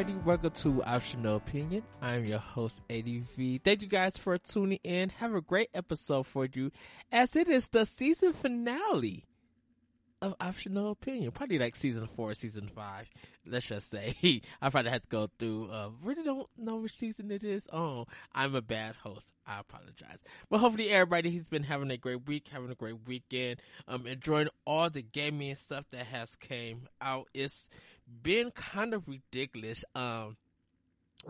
everybody. Welcome to Optional Opinion. I'm your host, ADV. Thank you guys for tuning in. Have a great episode for you as it is the season finale of Optional Opinion. Probably like season four, season five. Let's just say. I probably had to go through, uh, really don't know which season it is. Oh, I'm a bad host. I apologize. But hopefully everybody has been having a great week, having a great weekend, um, enjoying all the gaming stuff that has came out. It's been kind of ridiculous. Um,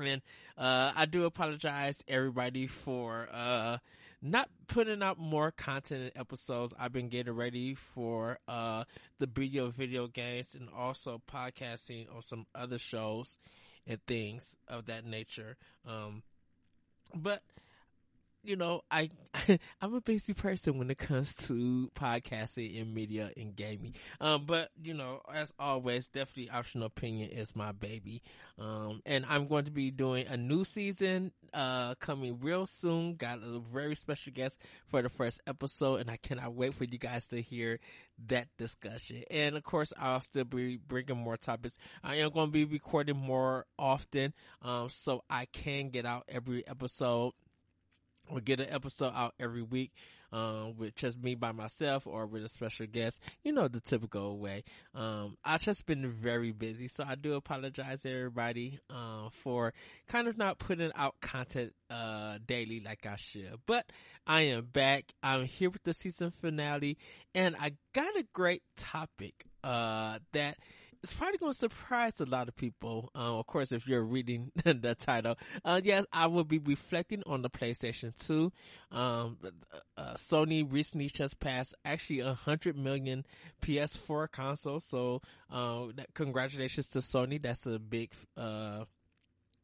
and, uh, I do apologize everybody for, uh, not putting out more content and episodes. I've been getting ready for uh the video video games and also podcasting on some other shows and things of that nature. Um but you know, I I'm a busy person when it comes to podcasting and media and gaming. Um, but you know, as always, definitely optional opinion is my baby. Um, and I'm going to be doing a new season uh coming real soon. Got a very special guest for the first episode, and I cannot wait for you guys to hear that discussion. And of course, I'll still be bringing more topics. I am going to be recording more often, um, so I can get out every episode or get an episode out every week um, with just me by myself or with a special guest. You know the typical way. Um, I've just been very busy, so I do apologize everybody uh, for kind of not putting out content uh, daily like I should. But I am back. I'm here with the season finale, and I got a great topic uh, that it's probably going to surprise a lot of people. Uh, of course, if you're reading the title, uh, yes, I will be reflecting on the PlayStation 2. Um, uh, Sony recently just passed actually a hundred million PS4 consoles. So, uh, congratulations to Sony. That's a big, uh,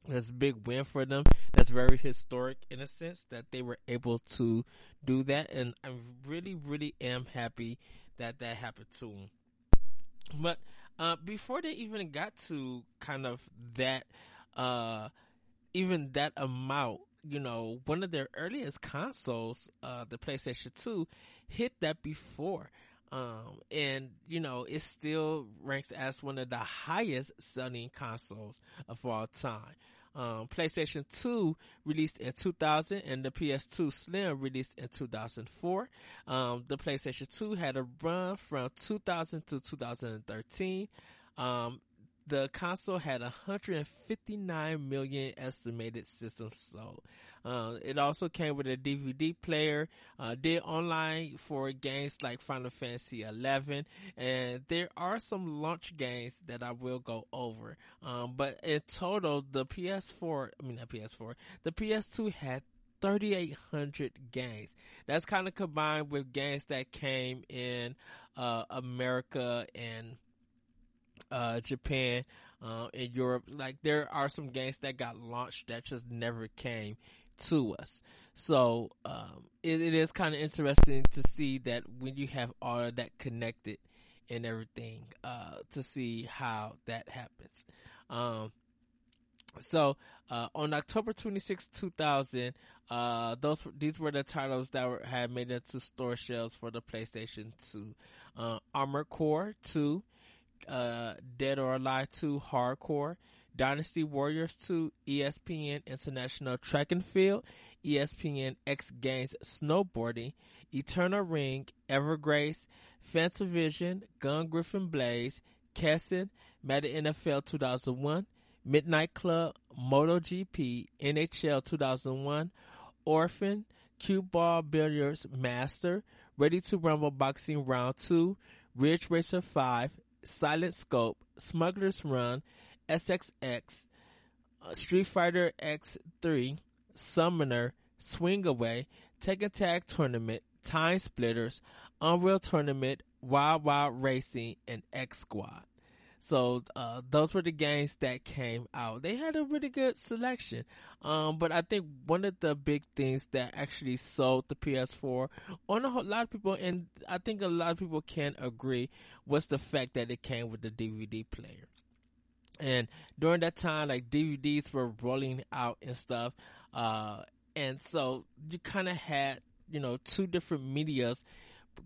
that's a big win for them. That's very historic in a sense that they were able to do that. And I really, really am happy that that happened to them. But uh, before they even got to kind of that, uh, even that amount, you know, one of their earliest consoles, uh, the PlayStation 2, hit that before. Um, and you know, it still ranks as one of the highest selling consoles of all time. Um, PlayStation 2 released in 2000 and the PS2 Slim released in 2004. Um, the PlayStation 2 had a run from 2000 to 2013. Um, the console had 159 million estimated systems sold. Uh, it also came with a DVD player, uh, did online for games like Final Fantasy 11, and there are some launch games that I will go over. Um, but in total, the PS4, I mean not PS4, the PS2 had 3,800 games. That's kind of combined with games that came in uh, America and uh, Japan, uh, in Europe. Like there are some games that got launched that just never came to us. So um, it, it is kind of interesting to see that when you have all of that connected and everything, uh, to see how that happens. Um, so uh, on October 26, 2000, uh, those these were the titles that were, had made it to store shelves for the PlayStation 2. Uh, Armored Core 2, uh, Dead or Alive 2 Hardcore, Dynasty Warriors 2, ESPN International Track and Field, ESPN X Games Snowboarding, Eternal Ring, Evergrace, Fantavision, Gungriffon Blaze, Kessen, Madden NFL 2001, Midnight Club, MotoGP, NHL 2001, Orphen, Cue Ball Billiards Master, Ready to Rumble Boxing Round 2, Ridge Racer 5, Silent Scope, Smuggler's Run, SSX, uh, Street Fighter X3, Summoner, Swing Away, Tekken Tag Tournament, Time Splitters, Unreal Tournament, Wild Wild Racing, and X Squad. So uh, those were the games that came out. They had a really good selection. Um, but I think one of the big things that actually sold the PS4 on a whole lot of people, and I think a lot of people can agree, was the fact that it came with the DVD player. And during that time, like DVDs were rolling out and stuff. Uh, and so you kind of had, you know, two different medias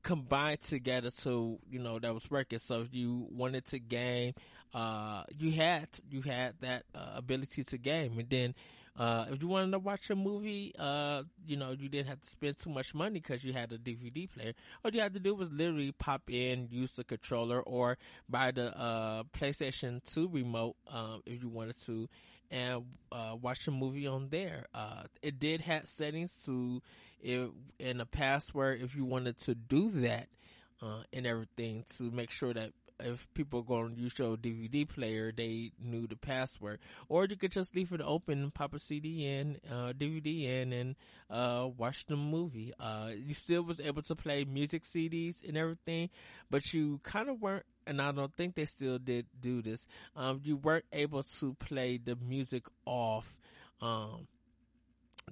combined together so you know that was working. So if you wanted to game, uh, you had you had that uh, ability to game, and then uh, if you wanted to watch a movie, uh, you know, you didn't have to spend too much money because you had a DVD player. All you had to do was literally pop in, use the controller, or buy the uh, PlayStation 2 remote um, if you wanted to, and uh, watch a movie on there. Uh, it did have settings to, if, in a password if you wanted to do that. Uh, and everything to make sure that if people going to use your DVD player, they knew the password. Or you could just leave it open, pop a CD in, uh, DVD in, and uh, watch the movie. Uh, you still was able to play music CDs and everything, but you kind of weren't. And I don't think they still did do this. Um, you weren't able to play the music off um,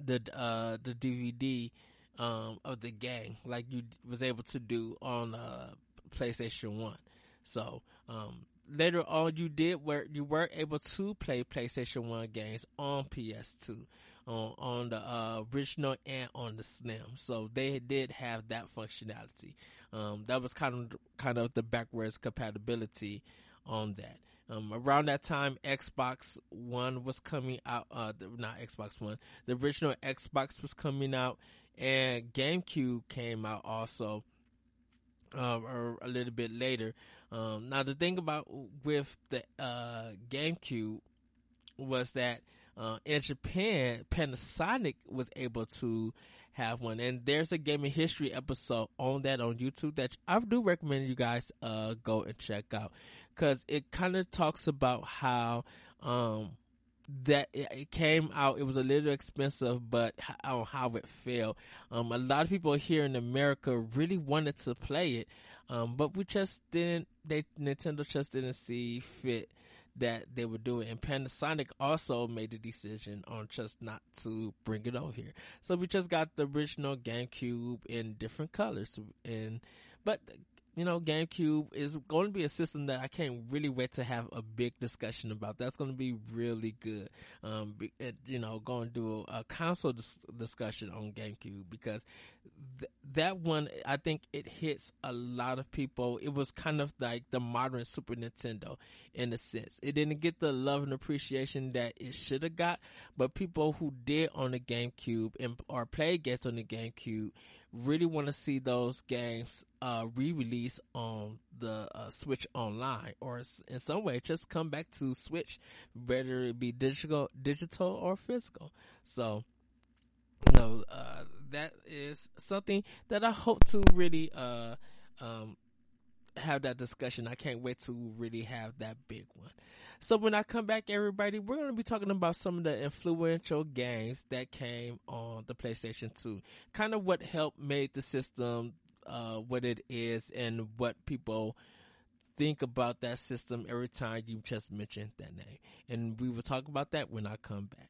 the uh, the DVD um, of the game like you was able to do on uh, PlayStation One. So, um, later on you did where you were able to play PlayStation 1 games on PS2 on, on the uh, original and on the Slim. So they did have that functionality. Um, that was kind of kind of the backwards compatibility on that. Um, around that time, Xbox One was coming out. Uh, the, not Xbox One. The original Xbox was coming out, and GameCube came out also um, or a little bit later. Um, now the thing about with the uh, GameCube was that uh, in Japan, Panasonic was able to have one, and there's a gaming history episode on that on YouTube that I do recommend you guys uh, go and check out because it kind of talks about how um, that it came out. It was a little expensive, but on how it failed. Um, a lot of people here in America really wanted to play it, um, but we just didn't. They Nintendo just didn't see fit that they would do it. And Panasonic also made the decision on just not to bring it over here. So we just got the original GameCube in different colors. And but you know, GameCube is going to be a system that I can't really wait to have a big discussion about. That's going to be really good. Um, you know, going to do a, a console dis- discussion on GameCube because th- that one, I think it hits a lot of people. It was kind of like the modern Super Nintendo in a sense. It didn't get the love and appreciation that it should have got, but people who did on the GameCube and or played games on the GameCube really want to see those games uh, re-release on the uh, Switch Online, or in some way, just come back to Switch, whether it be digital, digital or physical. So, you know, uh, that is something that I hope to really uh, um, have that discussion. I can't wait to really have that big one. So when I come back, everybody, we're going to be talking about some of the influential games that came on the PlayStation 2. Kind of what helped make the system uh, what it is and what people think about that system every time you just mention that name. And we will talk about that when I come back.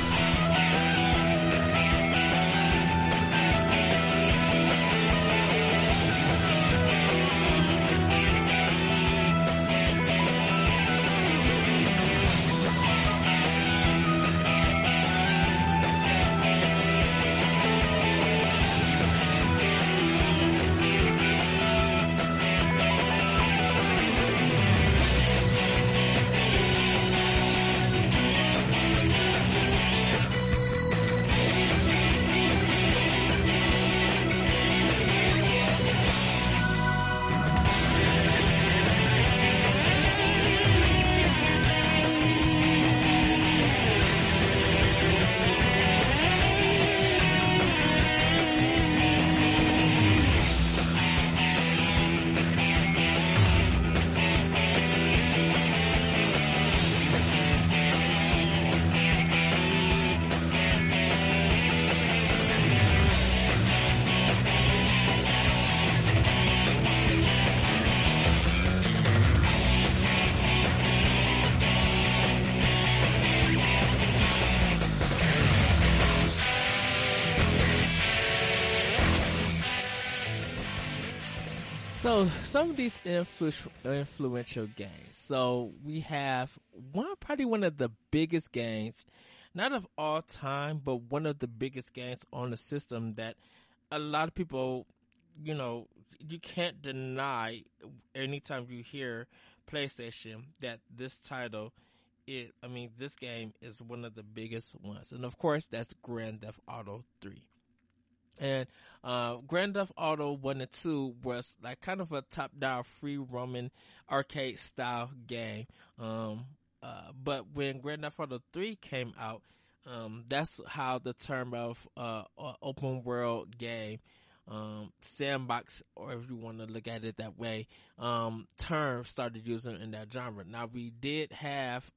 So some of these influ- influential games. So we have one, probably one of the biggest games, not of all time, but one of the biggest games on the system that a lot of people, you know, you can't deny anytime you hear PlayStation that this title is, I mean, this game is one of the biggest ones. And of course, that's Grand Theft Auto 3. And uh, Grand Theft Auto 1 and 2 was like kind of a top down free roaming arcade style game. Um, uh, but when Grand Theft Auto 3 came out, um, that's how the term of uh, open world game, um, sandbox, or if you want to look at it that way, um, term started using in that genre. Now we did have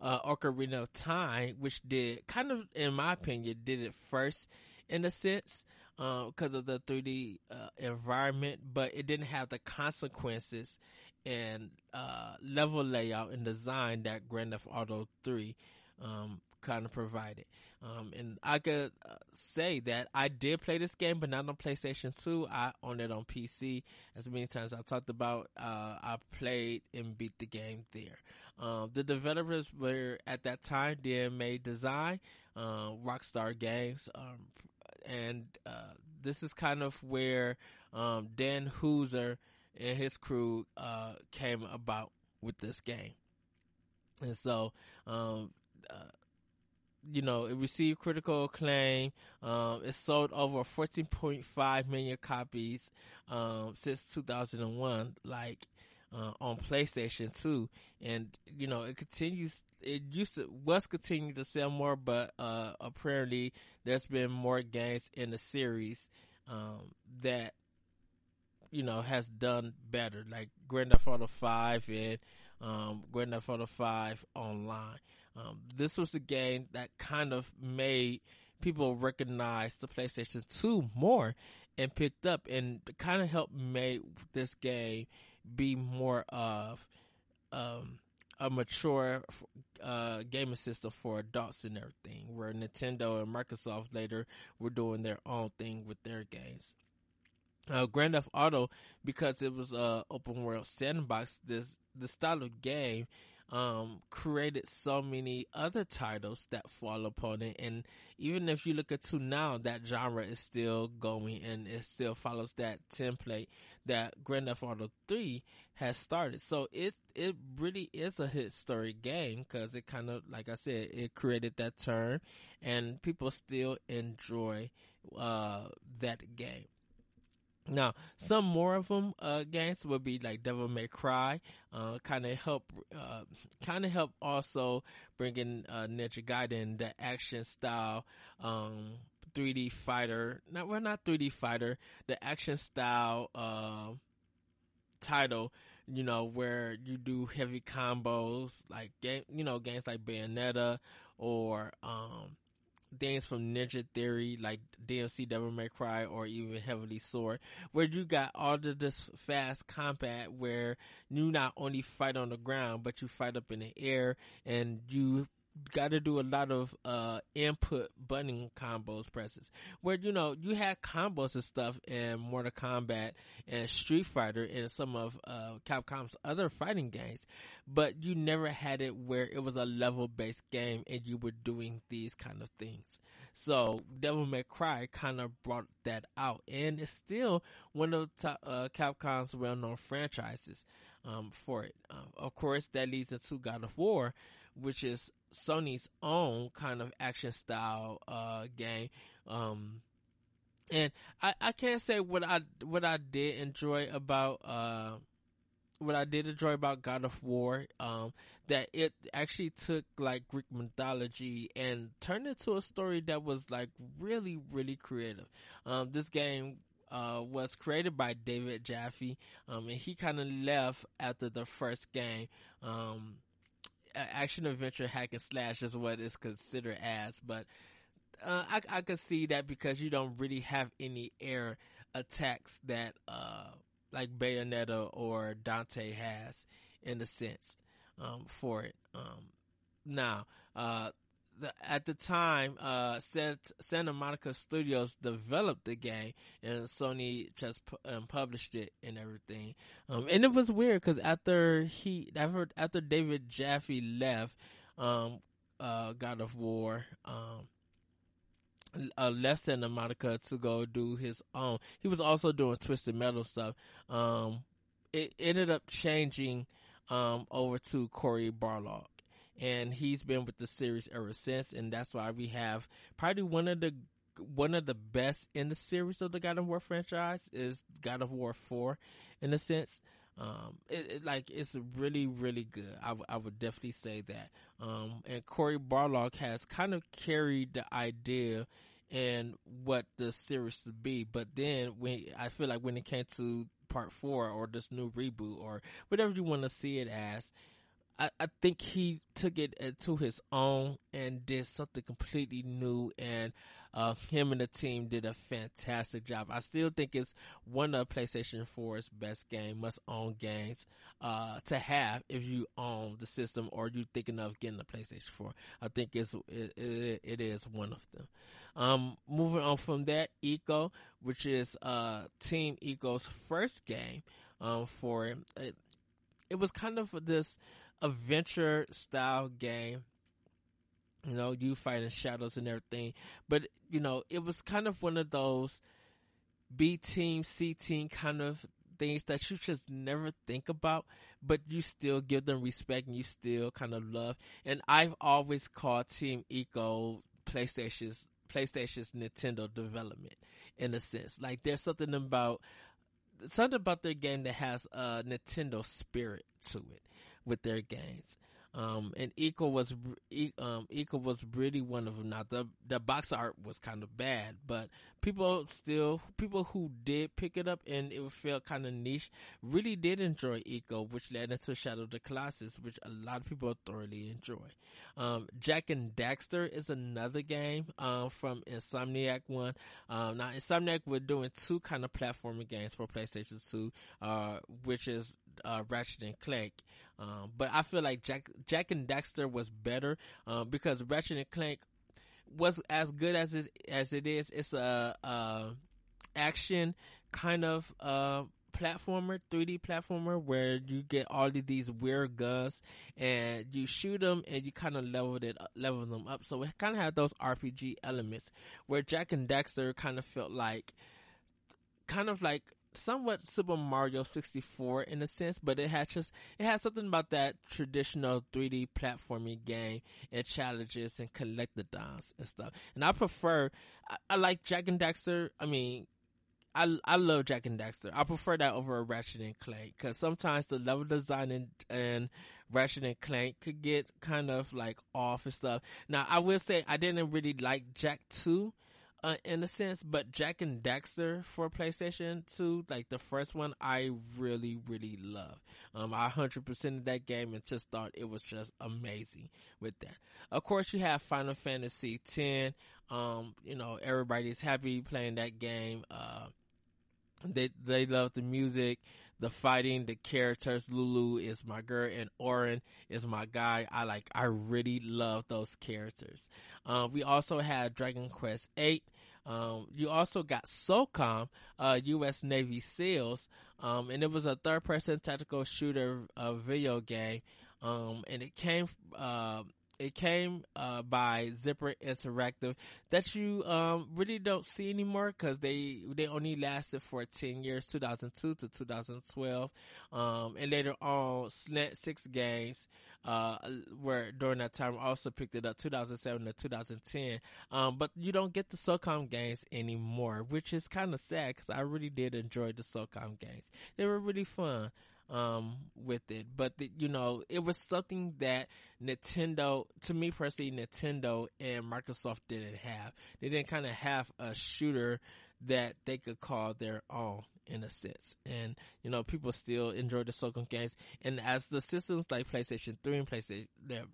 uh, Ocarina of Time, which did kind of, in my opinion, did it first in a sense because uh, of the 3D uh, environment, but it didn't have the consequences and uh, level layout and design that Grand Theft Auto 3 um, kind of provided. Um, and I could uh, say that I did play this game, but not on PlayStation 2. I owned it on PC. As many times I talked about, uh, I played and beat the game there. Um, the developers were at that time DMA Design, uh, Rockstar Games, um, and uh, this is kind of where um, Dan Houser and his crew uh, came about with this game. And so, um, uh, you know, it received critical acclaim. Um, it sold over 14.5 million copies um, since 2001, like uh, on PlayStation 2, and you know, it continues. It used to was continuing to sell more, but uh, apparently there's been more games in the series um, that you know has done better, like Grand Theft Auto 5 and um, Grand Theft Auto 5 Online. Um, this was a game that kind of made people recognize the PlayStation 2 more and picked up and kind of helped make this game be more of um, a mature uh, gaming system for adults and everything, where Nintendo and Microsoft later were doing their own thing with their games. Uh, Grand Theft Auto, because it was a open world sandbox, this the style of game um, created so many other titles that fall upon it. And even if you look at to now, that genre is still going and it still follows that template that Grand Theft Auto 3 has started. So it, it really is a historic game because it kind of, like I said, it created that term and people still enjoy, uh, that game. Now, some more of them uh, games would be like Devil May Cry, uh, kind of help, uh, kind of help also bring in uh, Ninja Gaiden, the action style, um, 3D fighter. Not well, not 3D fighter, the action style uh, title. You know where you do heavy combos, like game, you know games like Bayonetta or um, things from Ninja Theory, like DMC Devil May Cry, or even Heavenly Sword, where you got all of this fast combat where you not only fight on the ground, but you fight up in the air and you got to do a lot of uh, input button combos presses where you know you had combos and stuff in Mortal Kombat and Street Fighter and some of uh, Capcom's other fighting games, but you never had it where it was a level based game and you were doing these kind of things. So Devil May Cry kind of brought that out, and it's still one of top, uh, Capcom's well known franchises um, for it. Um, of course, that leads into God of War, which is Sony's own kind of action style uh, game. Um, and I, I can't say what I what I did enjoy about uh, what I did enjoy about God of War, um, that it actually took like Greek mythology and turned it to a story that was like really, really creative. Um, this game uh, was created by David Jaffe, um, and he kind of left after the first game. Um, action adventure hack and slash is what it's considered as, but uh, I, I could see that because you don't really have any air attacks that uh, like Bayonetta or Dante has in a sense um, for it. Um, now, uh, the, at the time, uh, Santa Monica Studios developed the game and Sony just um, published it and everything. Um, and it was weird because after he, after, after David Jaffe left, um, uh, God of War, um, uh, left Santa Monica to go do his own. He was also doing Twisted Metal stuff. Um, it ended up changing, um, over to Cory Barlog and he's been with the series ever since, and that's why we have probably one of the one of the best in the series of the God of War franchise is God of War Four, in a sense. Um, it, it, like it's really, really good. I, w- I would definitely say that. Um, and Cory Barlog has kind of carried the idea and what the series to be. But then when I feel like when it came to part four or this new reboot or whatever you want to see it as, I, I think he took it to his own and did something completely new and uh, him and the team did a fantastic job. I still think it's one of PlayStation 4's best game, must own games, uh, to have if you own the system or you thinking of getting a PlayStation 4. I think it's, it, it, it is one of them. Um, moving on from that, Ico, which is, uh, Team Ico's first game, um, for it, it was kind of this, adventure style game. You know, you fighting shadows and everything. But, you know, it was kind of one of those B team, C team kind of things that you just never think about, but you still give them respect and you still kind of love. And I've always called Team Ico PlayStation's PlayStation's Nintendo development in a sense. Like there's something about something about their game that has a Nintendo spirit to it with their games. Um, and Ico was, um, Ico was really one of them. Now the, the box art was kind of bad, but people still, people who did pick it up and it felt kind of niche really did enjoy Ico, which led into Shadow of the Colossus, which a lot of people thoroughly enjoy. Um, Jak and Daxter is another game, um, from Insomniac one. Um, now Insomniac were doing two kind of platforming games for PlayStation 2, uh, which is uh, Ratchet and Clank. Um, but I feel like Jack Jak and Daxter was better um, because Ratchet and Clank was as good as it, as it is. It's a, action kind of uh, platformer, 3D platformer, where you get all of these weird guns and you shoot them and you kind of level it, level them up. So it kind of had those RPG elements where Jak and Daxter kind of felt like, kind of like somewhat Super Mario 64 in a sense, but it has just, it has something about that traditional 3D platforming game and challenges and collect the collectathons and stuff. And I prefer, I, I like Jak and Daxter. I mean, I, I love Jak and Daxter. I prefer that over Ratchet and Clank because sometimes the level design and, and Ratchet and Clank could get kind of like off and stuff. Now I will say I didn't really like Jak 2 uh, in a sense, but Jak and Daxter for PlayStation 2, like the first one, I really, really love. Um, I 100% of that game and just thought it was just amazing with that. Of course, you have Final Fantasy 10. Um, you know, everybody's happy playing that game. Uh, they, they love the music the fighting, the characters. Lulu is my girl and Auron is my guy. I like, I really love those characters. Um, we also had Dragon Quest 8. Um, you also got SOCOM, uh, U.S. Navy SEALs, um, and it was a third person tactical shooter, uh, video game. Um, and it came, uh, it came uh, by Zipper Interactive that you um, really don't see anymore because they they only lasted for 10 years 2002 to 2012 um, and later on Slant 6 Games uh, where during that time also picked it up 2007 to 2010 um, but you don't get the SOCOM games anymore which is kind of sad because I really did enjoy the SOCOM games. They were really fun um, with it. But the, you know, it was something that Nintendo, to me personally, Nintendo and Microsoft didn't have. They didn't kind of have a shooter that they could call their own in a sense. And, you know, people still enjoy the SOCOM games. And as the systems like PlayStation 3 and PlayStation,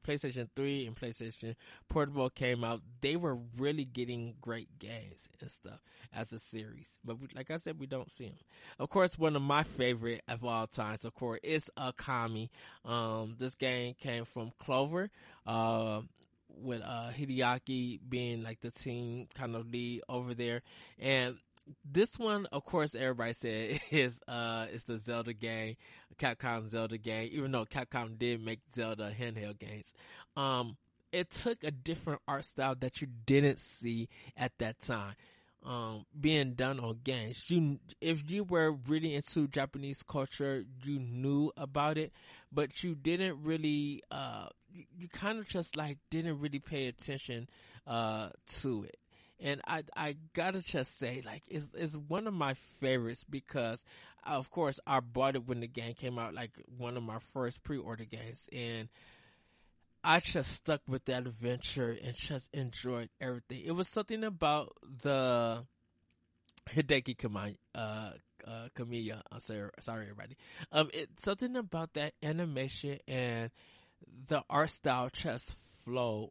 PlayStation 3 and PlayStation Portable came out, they were really getting great games and stuff as a series. But we, like I said, we don't see them. Of course, one of my favorite of all times, of course, is Okami. Um, this game came from Clover. Uh, with uh Hideaki being like the team kind of lead over there, and this one, of course, everybody said is uh is the Zelda game, Capcom Zelda game. Even though Capcom did make Zelda handheld games, um, it took a different art style that you didn't see at that time. Um, being done on games. You, if you were really into Japanese culture, you knew about it, but you didn't really, uh, you, you kind of just like didn't really pay attention, uh, to it. And I, I gotta just say, like, it's, it's one of my favorites because, of course, I bought it when the game came out, like one of my first pre-order games. And, I just stuck with that adventure and just enjoyed everything. It was something about the Hideki Kamiya, uh, uh. I'm sorry, sorry, everybody. Um, it's something about that animation and the art style just flowed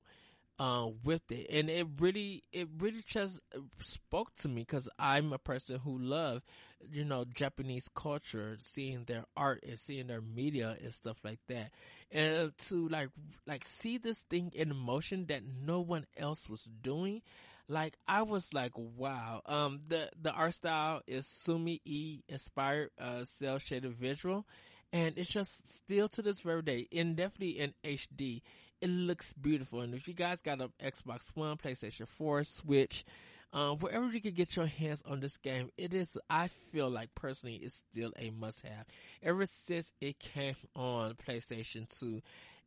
uh, with it, and it really, it really just spoke to me because I'm a person who love, you know, Japanese culture, seeing their art and seeing their media and stuff like that, and to like, like see this thing in motion that no one else was doing. Like I was like, wow. Um, the the art style is Sumi E inspired, uh, cel shaded visual, and it's just still to this very day, and definitely in HD, it looks beautiful. And if you guys got an Xbox One, PlayStation 4, Switch, um, wherever you can get your hands on this game, it is, I feel like personally, it's still a must have. Ever since it came on PlayStation 2,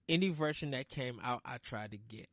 any version that came out, I tried to get.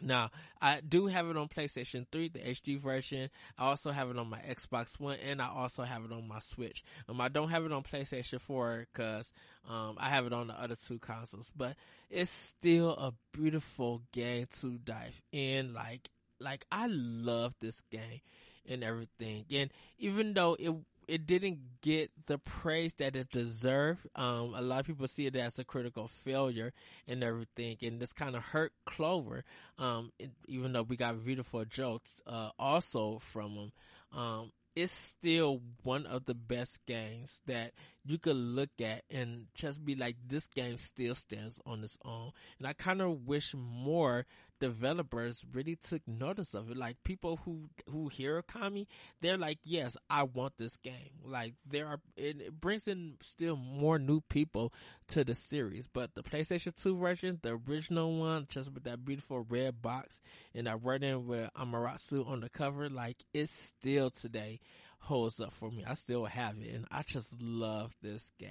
Now, I do have it on PlayStation 3, the HD version. I also have it on my Xbox One and I also have it on my Switch. Um, I don't have it on PlayStation 4 cause, um, I have it on the other two consoles, but it's still a beautiful game to dive in. Like, like I love this game and everything. And even though it it didn't get the praise that it deserved. Um, a lot of people see it as a critical failure and everything, and this kind of hurt Clover. Um, it, even though we got Viewtiful Joes, uh, also from them. Um, it's still one of the best games that you could look at and just be like, this game still stands on its own. And I kind of wish more developers really took notice of it. Like people who, who hear Okami, they're like, yes, I want this game. Like there are, it, it brings in still more new people to the series. But the PlayStation 2 version, the original one, just with that beautiful red box and that wording with Amaterasu on the cover, like it's still today holds up for me. I still have it and I just love this game.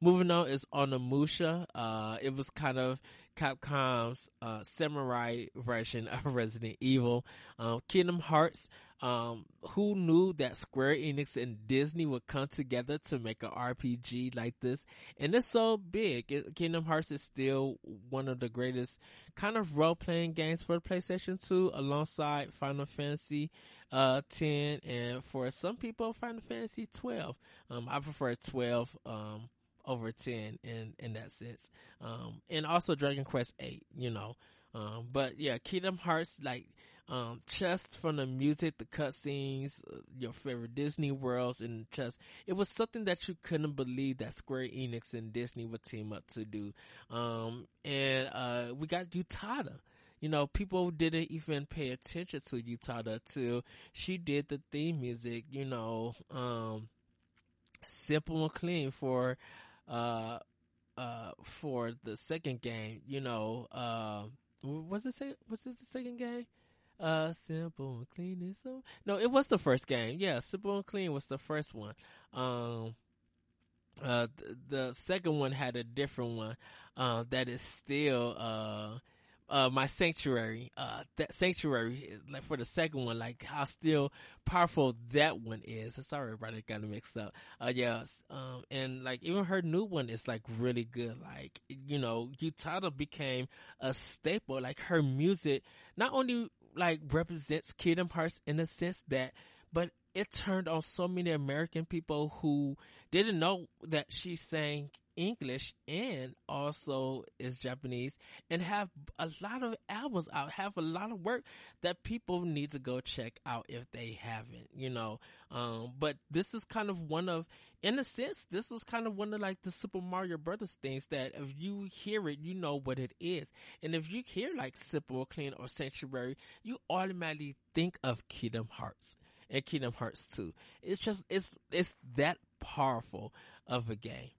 Moving on is Onimusha. Uh, it was kind of Capcom's uh, samurai version of Resident Evil. Um, Kingdom Hearts. Um, who knew that Square Enix and Disney would come together to make an RPG like this? And it's so big. It, Kingdom Hearts is still one of the greatest kind of role playing games for the PlayStation 2 alongside Final Fantasy, uh, 10 and for some people, Final Fantasy 12. Um, I prefer 12, um, over 10 in, in that sense. Um, and also Dragon Quest 8, you know. Um, but yeah, Kingdom Hearts, like, um, just from the music, the cutscenes, uh, your favorite Disney worlds, and just, it was something that you couldn't believe that Square Enix and Disney would team up to do. Um, and, uh, we got Utada. You know, people didn't even pay attention to Utada till she did the theme music, you know, um, simple and clean for, uh, uh, for the second game, you know, uh, was it say, was it the second game? Uh, simple and clean is so, no, it was the first game. Yeah, simple and clean was the first one. Um, uh, the, the second one had a different one, uh, that is still, uh, uh, my sanctuary, uh, that sanctuary, like for the second one, like how still powerful that one is. Sorry, everybody got it mixed up. Uh, yeah, um, and like even her new one is like really good. Like, you know, Utada became a staple. Like her music not only like represents Kingdom Hearts in the sense that, but it turned on so many American people who didn't know that she sang English and also is Japanese and have a lot of albums out, have a lot of work that people need to go check out if they haven't, you know. Um, but this is kind of one of, in a sense, this was kind of one of like the Super Mario Brothers things that if you hear it, you know what it is. And if you hear like Simple, Clean or Sanctuary, you automatically think of Kingdom Hearts and Kingdom Hearts 2. It's just, it's, it's that powerful of a game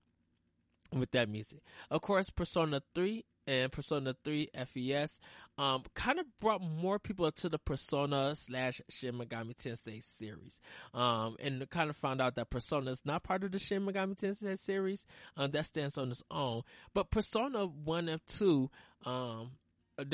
with that music. Of course, Persona 3 and Persona 3 FES, um, kind of brought more people to the Persona slash Shin Megami Tensei series. Um, and kind of found out that Persona is not part of the Shin Megami Tensei series. Um, that stands on its own. But Persona 1 and 2, um,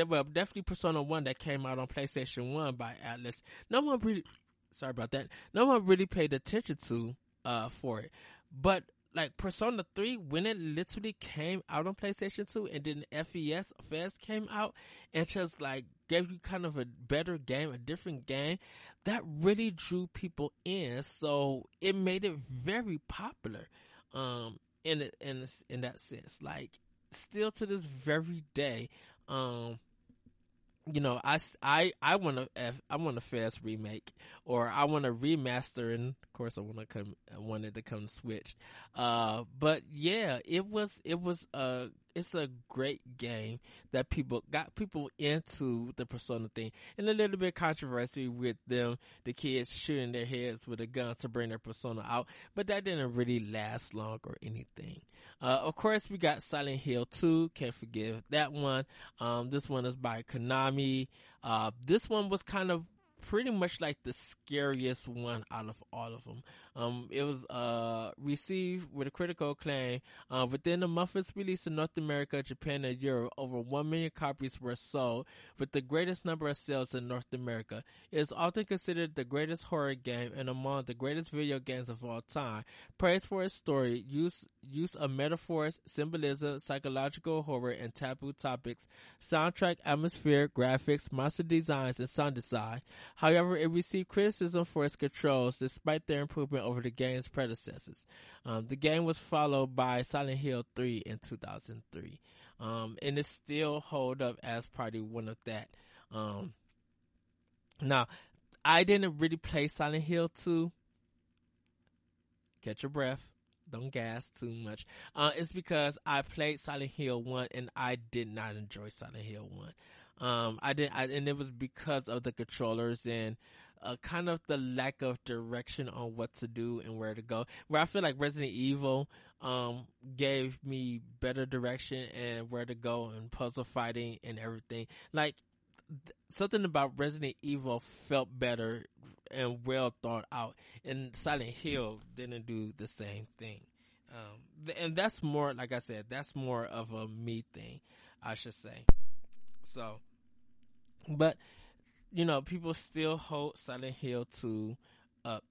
well, definitely Persona 1 that came out on PlayStation 1 by Atlus. No one really, sorry about that. No one really paid attention to, uh, for it. But like Persona 3 when it literally came out on PlayStation 2 and then FES FES came out and just like gave you kind of a better game, a different game, that really drew people in. So it made it very popular. Um in in in that sense. Like still to this very day, um you know, I, I, I want to, I want a fast remake or I want a remaster and of course I want to come, I wanted to come switch. Uh, but yeah, it was, it was, uh, it's a great game that people got people into the persona thing and a little bit controversy with them, the kids shooting their heads with a gun to bring their persona out, but that didn't really last long or anything. Uh, of course we got Silent Hill 2, can't forgive that one. Um, this one is by Konami. Uh, this one was kind of pretty much like the scariest one out of all of them. Um, it was uh, received with a critical acclaim. Uh, within the month of its release in North America, Japan, and Europe, over 1 million copies were sold, with the greatest number of sales in North America. It is often considered the greatest horror game and among the greatest video games of all time. Praised for its story, use, use of metaphors, symbolism, psychological horror, and taboo topics, soundtrack, atmosphere, graphics, monster designs, and sound design. However, it received criticism for its controls despite their improvement over the game's predecessors. Um, the game was followed by Silent Hill 3 in 2003. Um, and it still hold up as probably one of that. Um, now, I didn't really play Silent Hill 2. Catch your breath. Don't gas too much. Uh, it's because I played Silent Hill 1 and I did not enjoy Silent Hill 1. Um, I did, I, and it was because of the controllers and uh, kind of the lack of direction on what to do and where to go. Where I feel like Resident Evil um, gave me better direction and where to go and puzzle fighting and everything. Like th- something about Resident Evil felt better and well thought out, and Silent Hill didn't do the same thing. Um, th- and that's more, like I said, that's more of a me thing, I should say. So, but you know, people still hold Silent Hill 2 up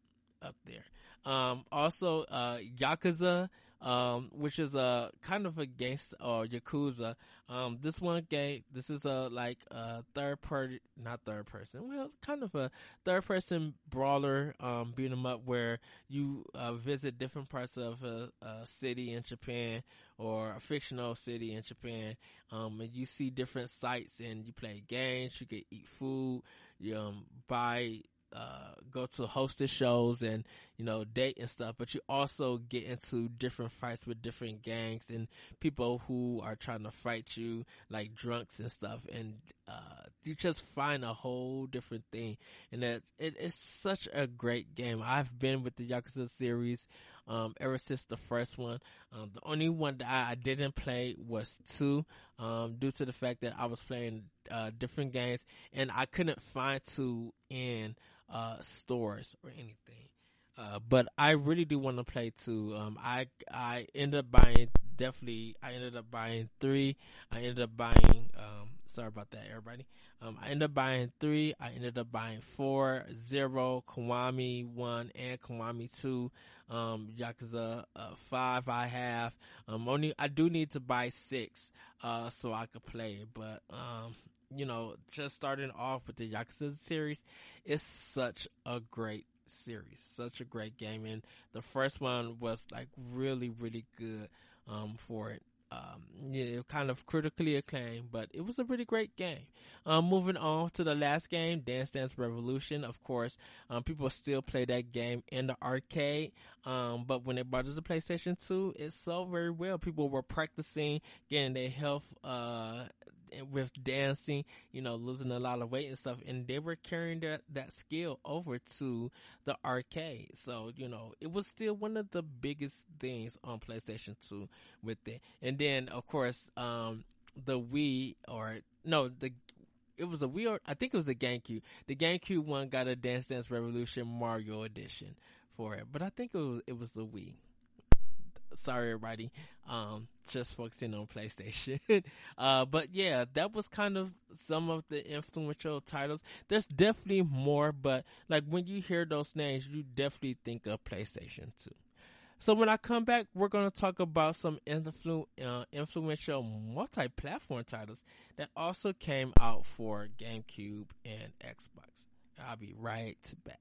up there. Um, also, uh, Yakuza, um, which is a kind of a gangster or Yakuza. Um, this one game, this is a like a third party, not third person, well, kind of a third person brawler, um, beat 'em up where you, uh, visit different parts of a, a, city in Japan or a fictional city in Japan. Um, and you see different sites and you play games, you can eat food, you, um, buy, uh, go to hosted shows and, you know, date and stuff, but you also get into different fights with different gangs and people who are trying to fight you, like drunks and stuff. And, uh, you just find a whole different thing. And that it is such a great game. I've been with the Yakuza series, um, ever since the first one. Um, the only one that I, I didn't play was two, um, due to the fact that I was playing, uh, different games and I couldn't find two in, uh, stores or anything. Uh, but I really do want to play two. Um, I, I ended up buying, definitely, I ended up buying three. I ended up buying, um, sorry about that, everybody. Um, I ended up buying three. I ended up buying four, zero, Kiwami one, and Kiwami two. Um, Yakuza, uh, five I have. Um, only, I do need to buy six, uh, so I could play it, but, um, you know, just starting off with the Yakuza series, it's such a great series, such a great game, and the first one was like really, really good um, for it. Um, you know, kind of critically acclaimed, but it was a really great game. Um, moving on to the last game, Dance Dance Revolution. Of course, um, people still play that game in the arcade. Um, but when they brought it to PlayStation 2, it sold very well. People were practicing getting their health, uh, with dancing, you know, losing a lot of weight and stuff, and they were carrying that that skill over to the arcade. So you know, it was still one of the biggest things on PlayStation Two with it. And then, of course, um, the Wii or no, the it was a Wii or I think it was the GameCube. The GameCube one got a Dance Dance Revolution Mario edition for it, but I think it was it was the Wii sorry everybody um just focusing on playstation uh but yeah that was kind of some of the influential titles there's definitely more but like when you hear those names you definitely think of playstation 2 so when I come back, we're going to talk about some influ- uh, influential multi-platform titles that also came out for GameCube and Xbox. I'll be right back.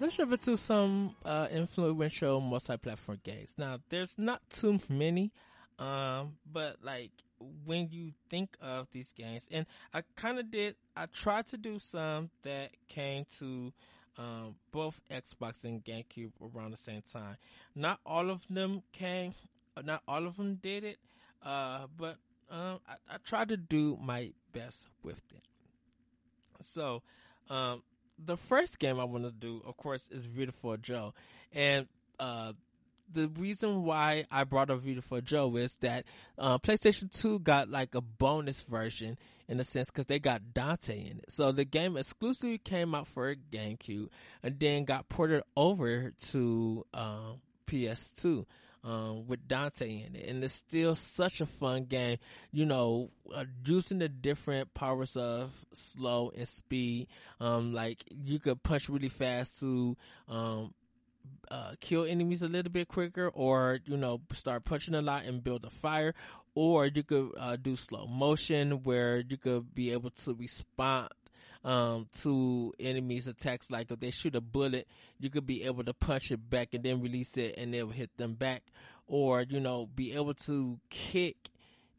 let's jump into some uh, influential multi-platform games. Now, there's not too many, um, but like when you think of these games, and I kind of did, I tried to do some that came to um, both Xbox and GameCube around the same time. Not all of them came, not all of them did it, uh, but um, I, I tried to do my best with it. So, um, the first game I want to do, of course, is Viewtiful Joe, and uh, the reason why I brought up Viewtiful Joe is that uh, PlayStation Two got like a bonus version in a sense because they got Dante in it. So the game exclusively came out for GameCube and then got ported over to uh, PS2 um, with Dante in it. And it's still such a fun game, you know, uh, using the different powers of slow and speed. Um, like you could punch really fast to, um, uh, kill enemies a little bit quicker or, you know, start punching a lot and build a fire. Or you could, uh, do slow motion where you could be able to respond um, to enemies' attacks. Like if they shoot a bullet, you could be able to punch it back and then release it, and it will hit them back. Or you know, be able to kick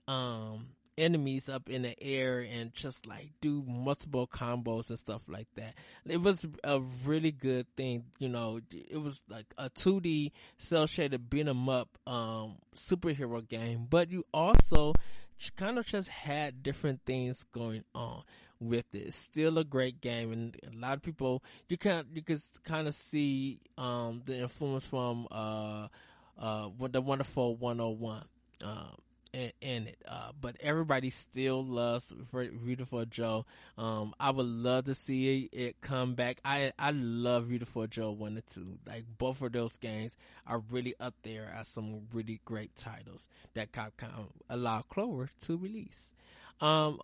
um, enemies up in the air and just like do multiple combos and stuff like that. It was a really good thing, you know. It was like a 2D cell shaded beat 'em up um, superhero game, but you also kind of just had different things going on with it. Still a great game, and a lot of people you can you can kind of see um, the influence from uh, uh, the wonderful 101. Um, in, in it. Uh, but everybody still loves Viewtiful Joe. Um, I would love to see it come back. I, I love Viewtiful Joe 1 and 2. Like both of those games are really up there as some really great titles that Capcom allowed Clover to release. Um,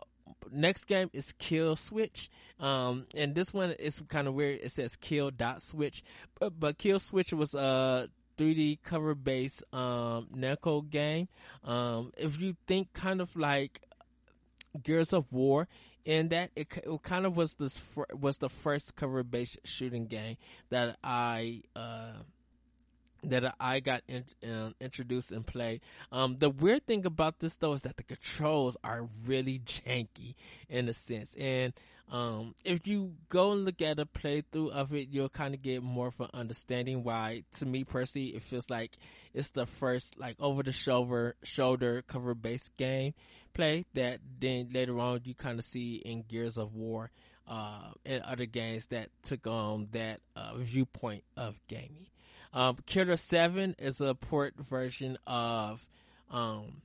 next game is Kill Switch. Um, and this one is kind of weird. It says Kill Dot Switch, but, but Kill Switch was, a 3D cover based um, Namco game. Um, if you think kind of like Gears of War, in that it, it kind of was this was the first cover based shooting game that I uh, that I got in, um, introduced and played. Um, the weird thing about this though is that the controls are really janky in a sense, and um, if you go and look at a playthrough of it, you'll kind of get more of an understanding why, to me personally, it feels like it's the first, like, over the shoulder, shoulder cover based game play that then later on you kind of see in Gears of War, uh, and other games that took on that, uh, viewpoint of gaming. Um, Killer 7 is a port version of, um,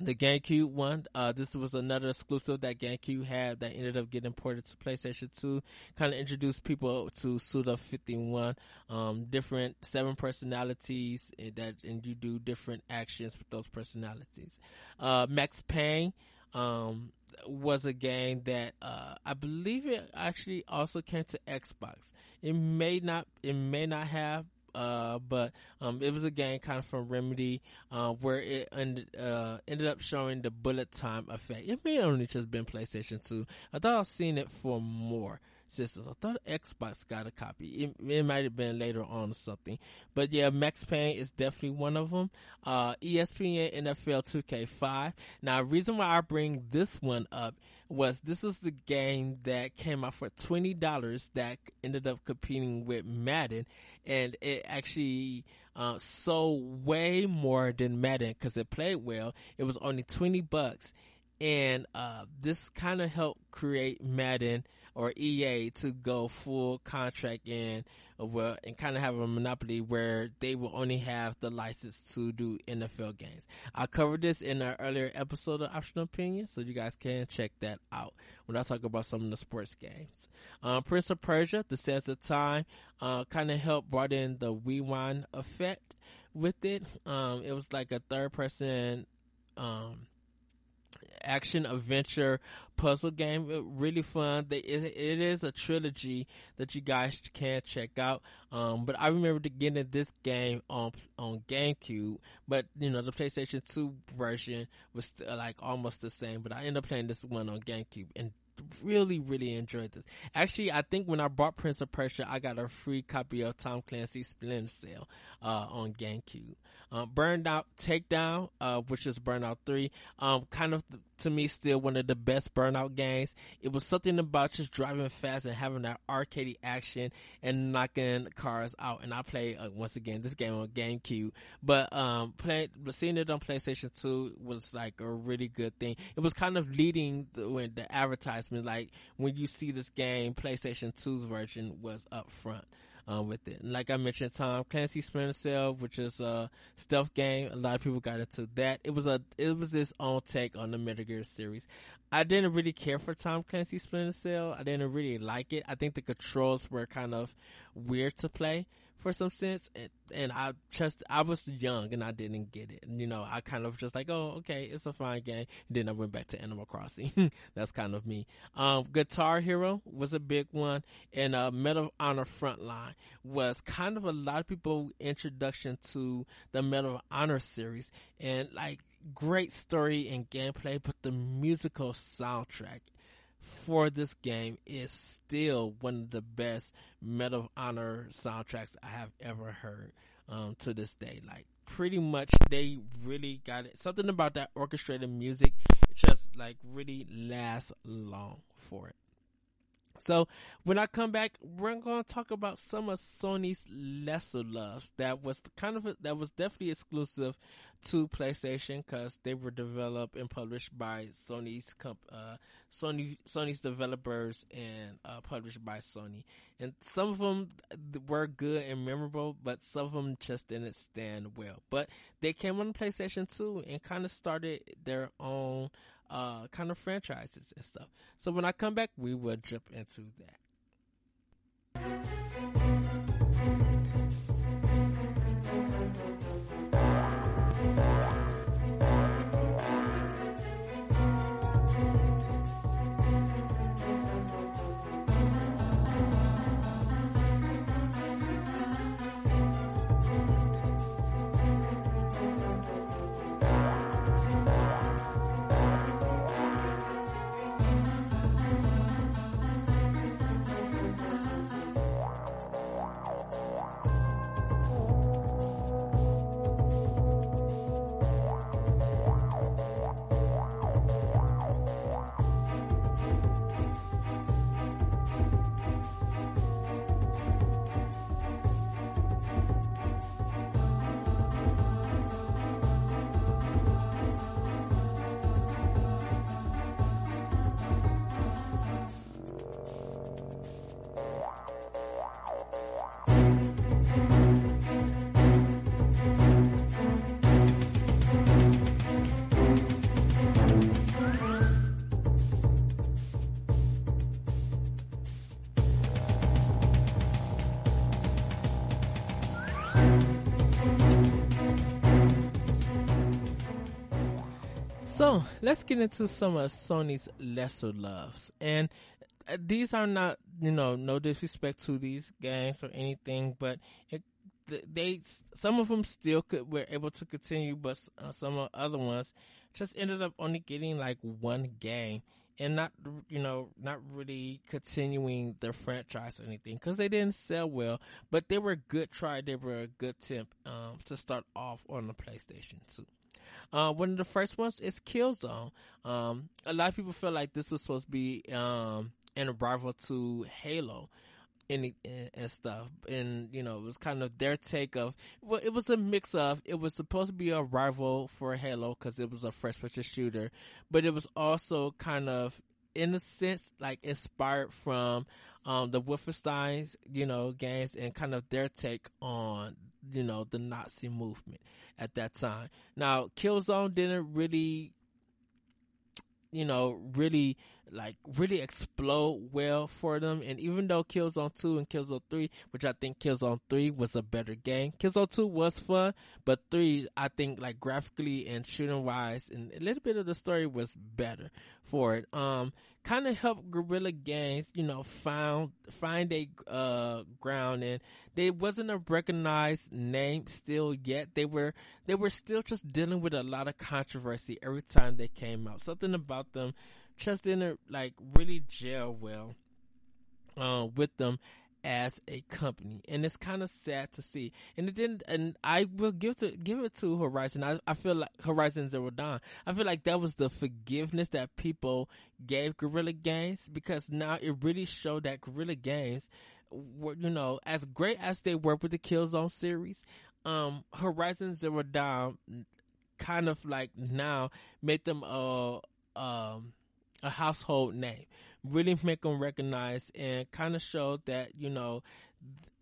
the GameCube one. Uh, this was another exclusive that GameCube had that ended up getting ported to PlayStation 2. Kind of introduced people to Suda 51, um, different seven personalities that, and you do different actions with those personalities. Uh, Max Payne, um, was a game that, uh, I believe it actually also came to Xbox. It may not, it may not have, uh, but um, it was a game kind of from Remedy uh, where it ended, uh, ended up showing the bullet time effect. It may only just been PlayStation 2. I thought I've seen it for more systems. I thought Xbox got a copy. It, it might have been later on or something. But yeah, Max Payne is definitely one of them. Uh, ESPN NFL 2K5. Now, reason why I bring this one up was this was the game that came out for $20 that ended up competing with Madden. And it actually, uh, sold way more than Madden because it played well. It was only 20 bucks. And, uh, this kind of helped create Madden, or EA to go full contract in, well, and kind of have a monopoly where they will only have the license to do NFL games. I covered this in an earlier episode of Optional Opinion, so you guys can check that out when I talk about some of the sports games. Um, Prince of Persia, The Sands of Time, uh, kind of helped brought in the rewind effect with it. Um, it was like a third person, um, action adventure puzzle game. Really fun. It, it is a trilogy that you guys can check out. Um, but I remember getting this game on on GameCube, but you know the PlayStation 2 version was still, like almost the same. But I ended up playing this one on GameCube and really, really enjoyed this. Actually, I think when I bought Prince of Persia, I got a free copy of Tom Clancy's Splinter Cell, uh, on GameCube. Um, Burnout Takedown, uh, which is Burnout 3, um, kind of to me still one of the best Burnout games. It was something about just driving fast and having that arcadey action and knocking cars out. And I played, uh, once again, this game on GameCube, but, um, playing, seeing it on PlayStation 2 was like a really good thing. It was kind of leading the, when the advertisement, like when you see this game, PlayStation 2's version was up front um, with it. And like I mentioned, Tom Clancy Splinter Cell, which is a stealth game. A lot of people got into that. It was a, it was its own take on the Metal Gear series. I didn't really care for Tom Clancy Splinter Cell. I didn't really like it. I think the controls were kind of weird to play for some sense. And, and I just, I was young and I didn't get it. You know, I kind of just like, oh, okay, it's a fine game. And then I went back to Animal Crossing. That's kind of me. Um, Guitar Hero was a big one. And, uh, Medal of Honor Frontline was kind of a lot of people introduction to the Medal of Honor series. And like, great story and gameplay, but the musical soundtrack for this game is still one of the best Medal of Honor soundtracks I have ever heard um, to this day. Like pretty much they really got it. Something about that orchestrated music, just like really lasts long for it. So when I come back, we're going to talk about some of Sony's lesser loves that was kind of a, that was definitely exclusive to PlayStation because they were developed and published by Sony's comp, uh, Sony Sony's developers and uh, published by Sony. And some of them were good and memorable, but some of them just didn't stand well. But they came on PlayStation 2 and kind of started their own uh, kind of franchises and stuff. So when I come back, we will jump into that. Let's get into some of Sony's lesser loves. And uh, these are not, you know, no disrespect to these games or anything, but it, they, some of them still could, were able to continue, but uh, some of other ones just ended up only getting like one game and not, you know, not really continuing their franchise or anything because they didn't sell well, but they were a good try. They were a good temp, um, to start off on the PlayStation 2. Uh, one of the first ones is Killzone. Um, a lot of people feel like this was supposed to be um, an rival to Halo. And, and stuff, and you know, it was kind of their take of. Well, it was a mix of. It was supposed to be a rival for Halo because it was a first-person shooter, but it was also kind of in a sense, like inspired from um, the Wolfenstein's, you know, games and kind of their take on, you know, the Nazi movement at that time. Now, Killzone didn't really, you know, really like really explode well for them. And even though Killzone 2 and Killzone 3, which I think Killzone 3 was a better game, Killzone 2 was fun, but 3, I think like graphically and shooting wise and a little bit of the story was better for it. Um, kind of helped Guerrilla Games, you know, found, find a, uh, ground and they wasn't a recognized name still yet. They were, they were still just dealing with a lot of controversy every time they came out. Something about them just didn't like really gel well uh, with them as a company, and it's kind of sad to see. And it didn't. And I will give to give it to Horizon. I, I feel like Horizon Zero Dawn. I feel like that was the forgiveness that people gave Guerrilla Games because now it really showed that Guerrilla Games were, you know, as great as they were with the Killzone series, um, Horizon Zero Dawn kind of like now made them uh um a household name. Really make them recognize and kind of show that, you know,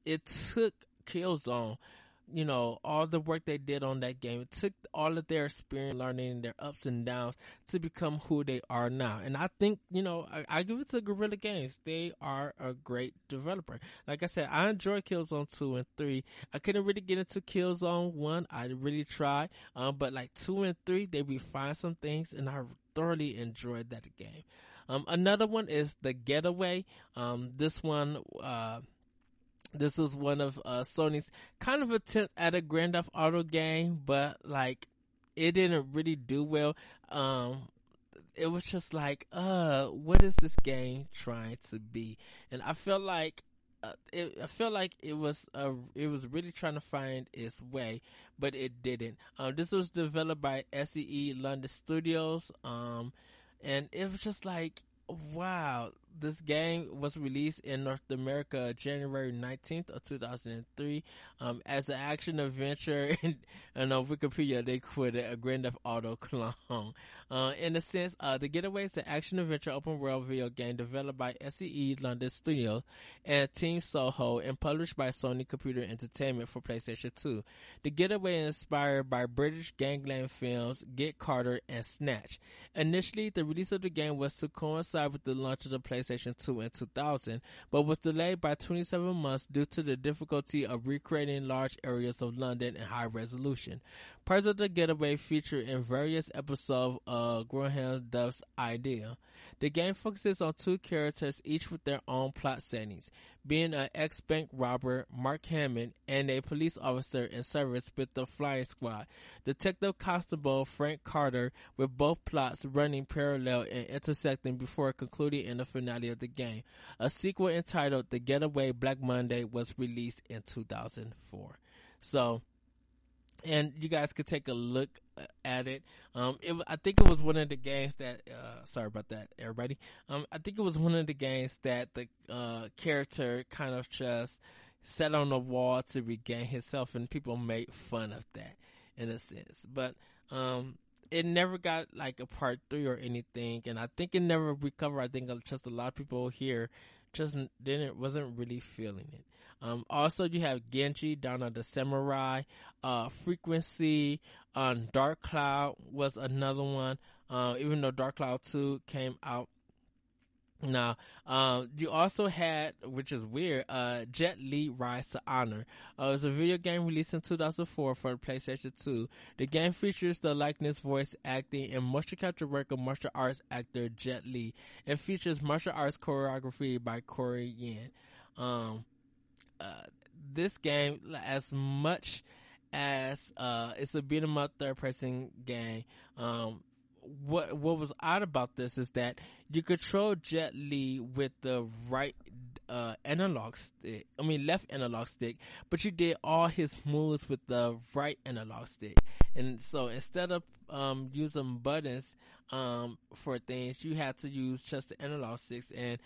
it took Killzone, you know, all the work they did on that game. It took all of their experience learning their ups and downs to become who they are now. And I think, you know, I, I give it to Guerrilla Games. They are a great developer. Like I said, I enjoy Killzone 2 and 3. I couldn't really get into Killzone 1. I really tried. Um, but like 2 and 3, they refined some things and I thoroughly enjoyed that game. Um, another one is The Getaway. Um, this one, uh, this was one of uh, Sony's kind of attempt at a Grand Theft Auto game, but like it didn't really do well. Um, it was just like, uh, what is this game trying to be? And I felt like uh, it, I feel like it was uh, it was really trying to find its way, but it didn't. Um, this was developed by SCE London Studios, um, and it was just like, wow, this game was released in North America January 19th of 2003 um, as an action adventure. And, and on Wikipedia, they quit it a Grand Theft Auto clone. Uh, in a sense, uh, The Getaway is an action adventure open world video game developed by SCE London Studios and Team Soho and published by Sony Computer Entertainment for PlayStation 2. The Getaway is inspired by British gangland films Get Carter and Snatch. Initially, the release of the game was to coincide with the launch of the PlayStation 2 in 2000, but was delayed by 27 months due to the difficulty of recreating large areas of London in high resolution. Parts of the getaway feature in various episodes of Graham Duff's Ideal. The game focuses on two characters, each with their own plot settings, being an ex-bank robber, Mark Hammond, and a police officer in service with the flying squad. Detective Constable Frank Carter, with both plots running parallel and intersecting before concluding in the finale of the game. A sequel entitled The Getaway Black Monday was released in 2004. So, and you guys could take a look uh, at it. Um, it, I think it was one of the games that, uh, sorry about that, everybody. Um, I think it was one of the games that the, uh, character kind of just sat on the wall to regain himself and people made fun of that in a sense. But, um, it never got like a part three or anything, and I think it never recovered. I think just a lot of people here just didn't wasn't really feeling it. Um, also, you have Genji, of the Samurai, uh, Frequency, um, Dark Cloud was another one. Uh, even though Dark Cloud 2 came out now, um, you also had, which is weird, uh, Jet Li Rise to Honor. Uh, it was a video game released in 2004 for the PlayStation 2. The game features the likeness, voice acting, and motion capture work of martial arts actor Jet Li. It features martial arts choreography by Corey Yuen. Um, uh, this game, as much as uh, it's a beat 'em up third person game, um, what what was odd about this is that you control Jet Li with the right uh, analog stick. I mean left analog stick, but you did all his moves with the right analog stick. And so instead of um, using buttons um, for things, you had to use just the analog sticks and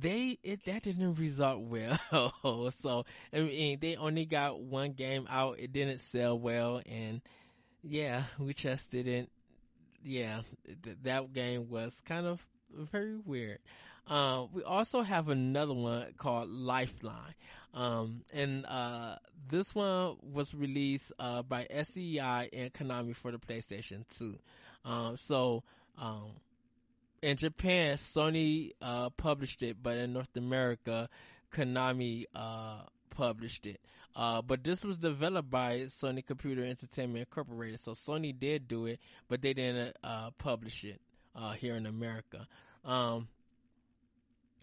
they it that didn't result well. so I mean, they only got one game out. It didn't sell well, and yeah, we just didn't. Yeah, th- that game was kind of very weird. Uh, we also have another one called Lifeline. Um, and, uh, this one was released, uh, by SEI and Konami for the PlayStation 2. Um, so, um, in Japan, Sony uh, published it, but in North America, Konami uh, published it. Uh, but this was developed by Sony Computer Entertainment Incorporated, so Sony did do it, but they didn't uh, publish it uh, here in America. Um,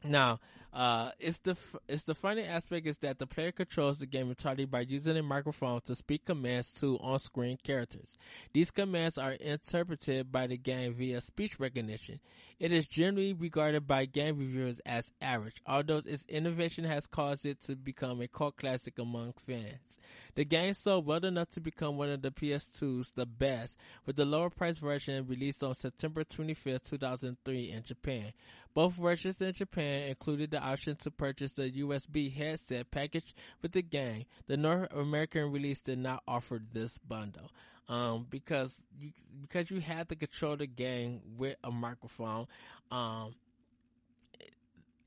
now, uh, it's the it's the funny aspect is that the player controls the game entirely by using a microphone to speak commands to on-screen characters. These commands are interpreted by the game via speech recognition. It is generally regarded by game reviewers as average, although its innovation has caused it to become a cult classic among fans. The game sold well enough to become one of the PS2's the best, with the lower price version released on September 25, 2003 in Japan. Both versions in Japan included the option to purchase the USB headset package with the game. The North American release did not offer this bundle. Um, because you, because you had to control the game with a microphone, um,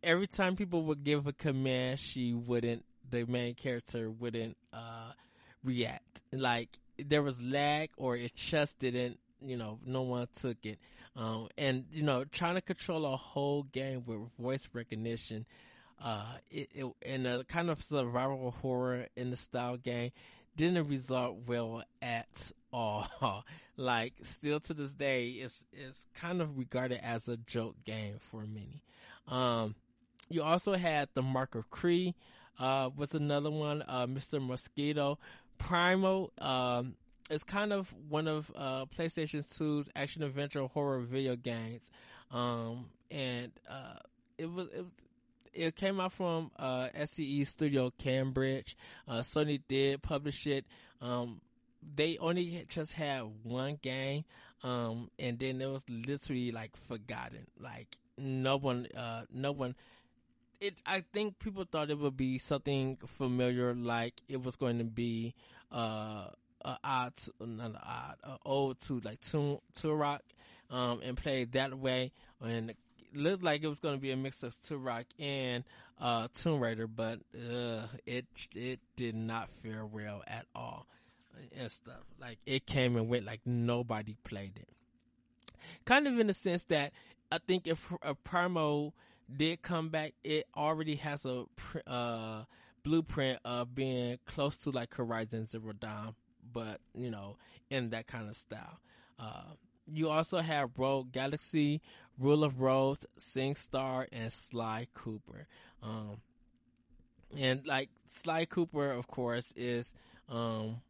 every time people would give a command, she wouldn't, the main character wouldn't, uh, react. Like, there was lag or it just didn't, you know, no one took it. Um, and, you know, trying to control a whole game with voice recognition, uh, it, it, in a kind of survival horror in the style game didn't result well at all. like, still to this day, it's, it's kind of regarded as a joke game for many. Um, you also had the Mark of Kri, uh, was another one, uh, Mr. Mosquito. Primal, um, is kind of one of uh, PlayStation 2's action adventure horror video games. Um, and uh, it was it, it came out from uh, SCE Studio Cambridge. Uh, Sony did publish it. Um, they only just had one game, um, and then it was literally like forgotten. Like no one, uh, no one. It. I think people thought it would be something familiar, like it was going to be a odd, not a odd, a old to like Toon Turok, um, and played that way, and looked like it was going to be a mix of Turok and uh, Tomb Raider, but uh, it it did not fare well at all and stuff. Like it came and went like nobody played it. Kind of in the sense that I think if a Primal did come back, it already has a uh, blueprint of being close to like Horizon Zero Dawn, but you know, in that kind of style. Uh, you also have Rogue Galaxy, Rule of Rose, SingStar, and Sly Cooper. Um, and like Sly Cooper, of course, is um,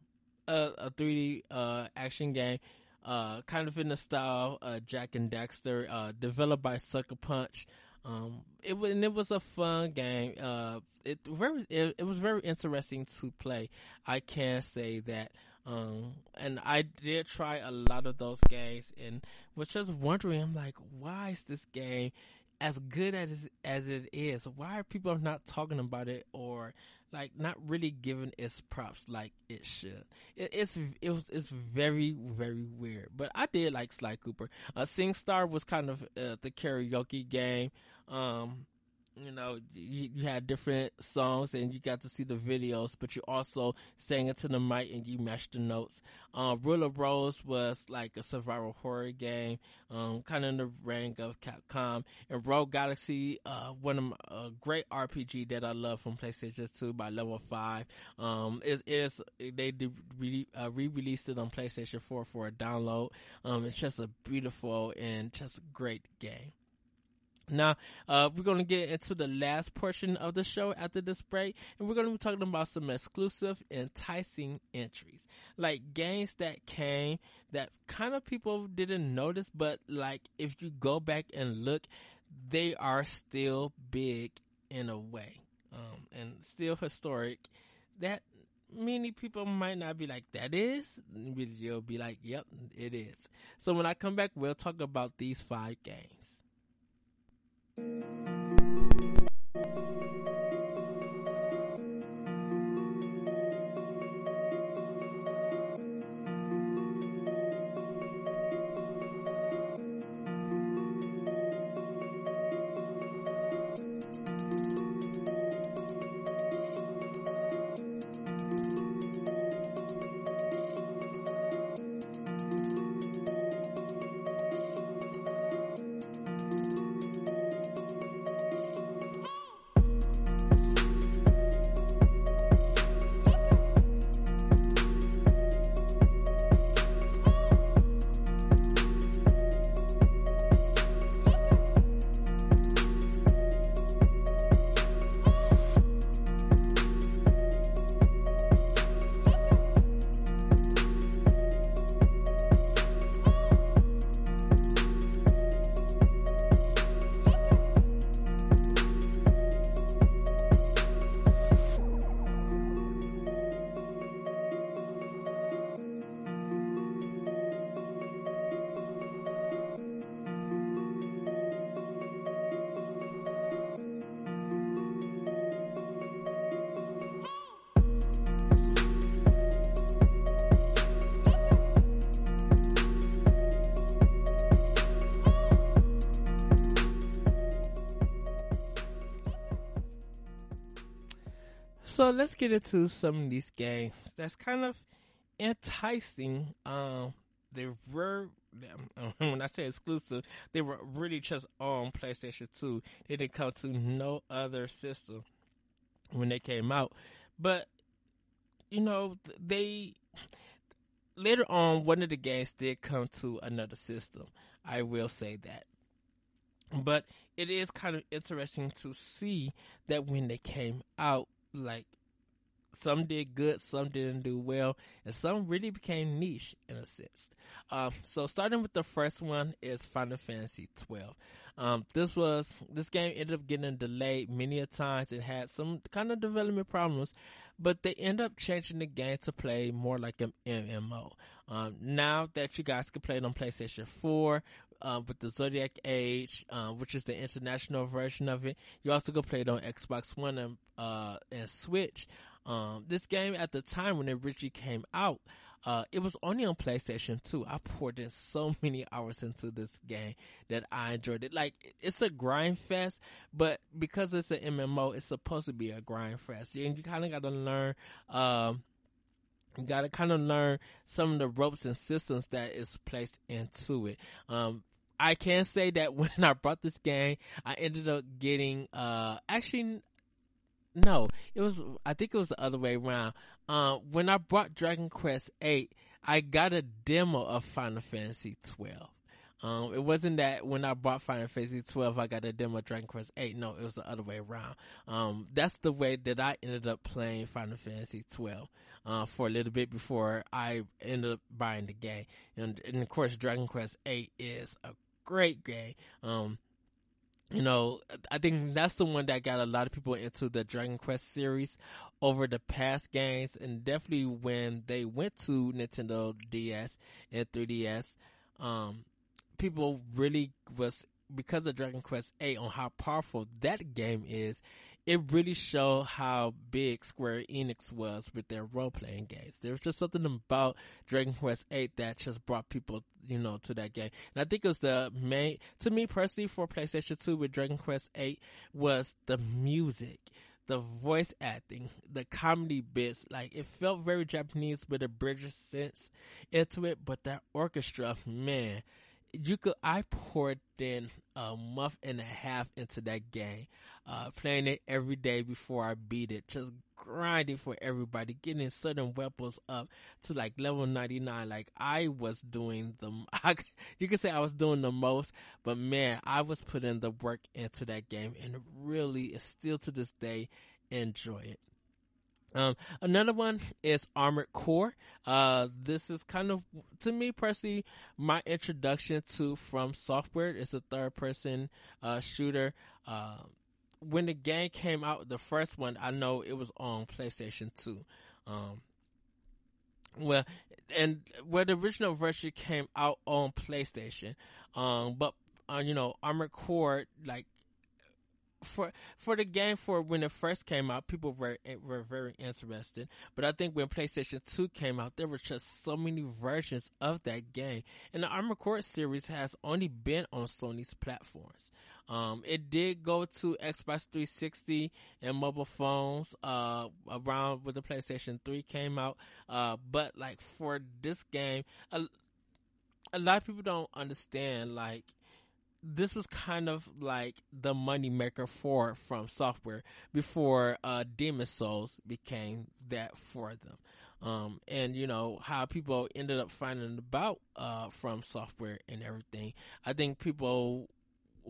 a, a 3D uh, action game, uh, kind of in the style uh, Jak and Daxter, uh, developed by Sucker Punch. Um, it was and it was a fun game. Uh, it very it, it was very interesting to play. I can say that. Um, and I did try a lot of those games and was just wondering, I'm like, why is this game as good as as it is? Why are people not talking about it or like not really giving its props like it should? It, it's it was it's very very weird. But I did like Sly Cooper. Uh, SingStar was kind of uh, the karaoke game. Um, you know, you, you, had different songs and you got to see the videos, but you also sang it to the mic and you matched the notes. Um, Rule of Rose was like a survival horror game, um, kind of in the rank of Capcom. And Rogue Galaxy, uh, one of my, a great RPG that I love from PlayStation 2 by Level 5. Um, it is, they re, uh, re-released it on PlayStation 4 for a download. Um, it's just a beautiful and just a great game. Now, uh, we're going to get into the last portion of the show after this break, and we're going to be talking about some exclusive, enticing entries. Like games that came that kind of people didn't notice, but like if you go back and look, they are still big in a way, um, and still historic. That many people might not be like, that is? but You'll be like, yep, it is. So when I come back, we'll talk about these five games. Thank you. So let's get into some of these games that's kind of enticing. Um, they were when I say exclusive, they were really just on PlayStation 2. They didn't come to no other system when they came out. But you know, they later on one of the games did come to another system. I will say that. But it is kind of interesting to see that when they came out, like some did good, some didn't do well, and some really became niche in a sense. Um, so starting with the first one is Final Fantasy 12. Um, this was this game ended up getting delayed many a times. It had some kind of development problems, but they end up changing the game to play more like an MMO. Um, now that you guys can play it on PlayStation 4, uh, with the Zodiac Age, uh, which is the international version of it. You also go play it on Xbox One and, uh, and Switch. Um, this game at the time when it originally came out, uh, it was only on PlayStation 2. I poured in so many hours into this game that I enjoyed it. Like, it's a grind fest, but because it's an MMO, it's supposed to be a grind fest. And you kind of got to learn, um, you got to kind of learn some of the ropes and systems that is placed into it. Um, I can say that when I brought this game, I ended up getting, uh, actually, no, it was, I think it was the other way around. Uh, when I brought Dragon Quest 8, I got a demo of Final Fantasy 12. Um, it wasn't that when I bought Final Fantasy 12, I got a demo Dragon Quest 8. No, it was the other way around. Um, that's the way that I ended up playing Final Fantasy 12, uh, for a little bit before I ended up buying the game. And, and of course, Dragon Quest 8 is a great game. Um, you know, I think that's the one that got a lot of people into the Dragon Quest series over the past games, and definitely when they went to Nintendo DS and 3DS, um, people really was because of Dragon Quest 8 on how powerful that game is, it really showed how big Square Enix was with their role playing games. There was just something about Dragon Quest 8 that just brought people, you know, to that game. And I think it was the main, to me personally for PlayStation 2 with Dragon Quest 8 was the music. The voice acting, the comedy bits, like it felt very Japanese with a British sense into it, but that orchestra, man, you could I poured in a month and a half into that game, uh, playing it every day before I beat it, just grinding for everybody, getting certain weapons up to like level 99. Like I was doing the, I, you could say I was doing the most, but man, I was putting the work into that game and really still to this day enjoy it. Um, another one is Armored Core. Uh, this is kind of, to me personally, my introduction to From Software. It's a third person, uh, shooter. Uh, when the game came out, the first one, I know it was on PlayStation 2. Um, well, and where the original version came out on PlayStation, um, but, uh, you know, Armored Core, like, for for the game for when it first came out, people were were very interested. But I think when PlayStation Two came out, there were just so many versions of that game, and the Armored Core series has only been on Sony's platforms. Um, it did go to Xbox 360 and mobile phones, uh, around when the PlayStation 3 came out. Uh, but like for this game, a, a lot of people don't understand, like, this was kind of like the money maker for from software before uh demon souls became that for them. Um and you know how people ended up finding about uh from software and everything. I think people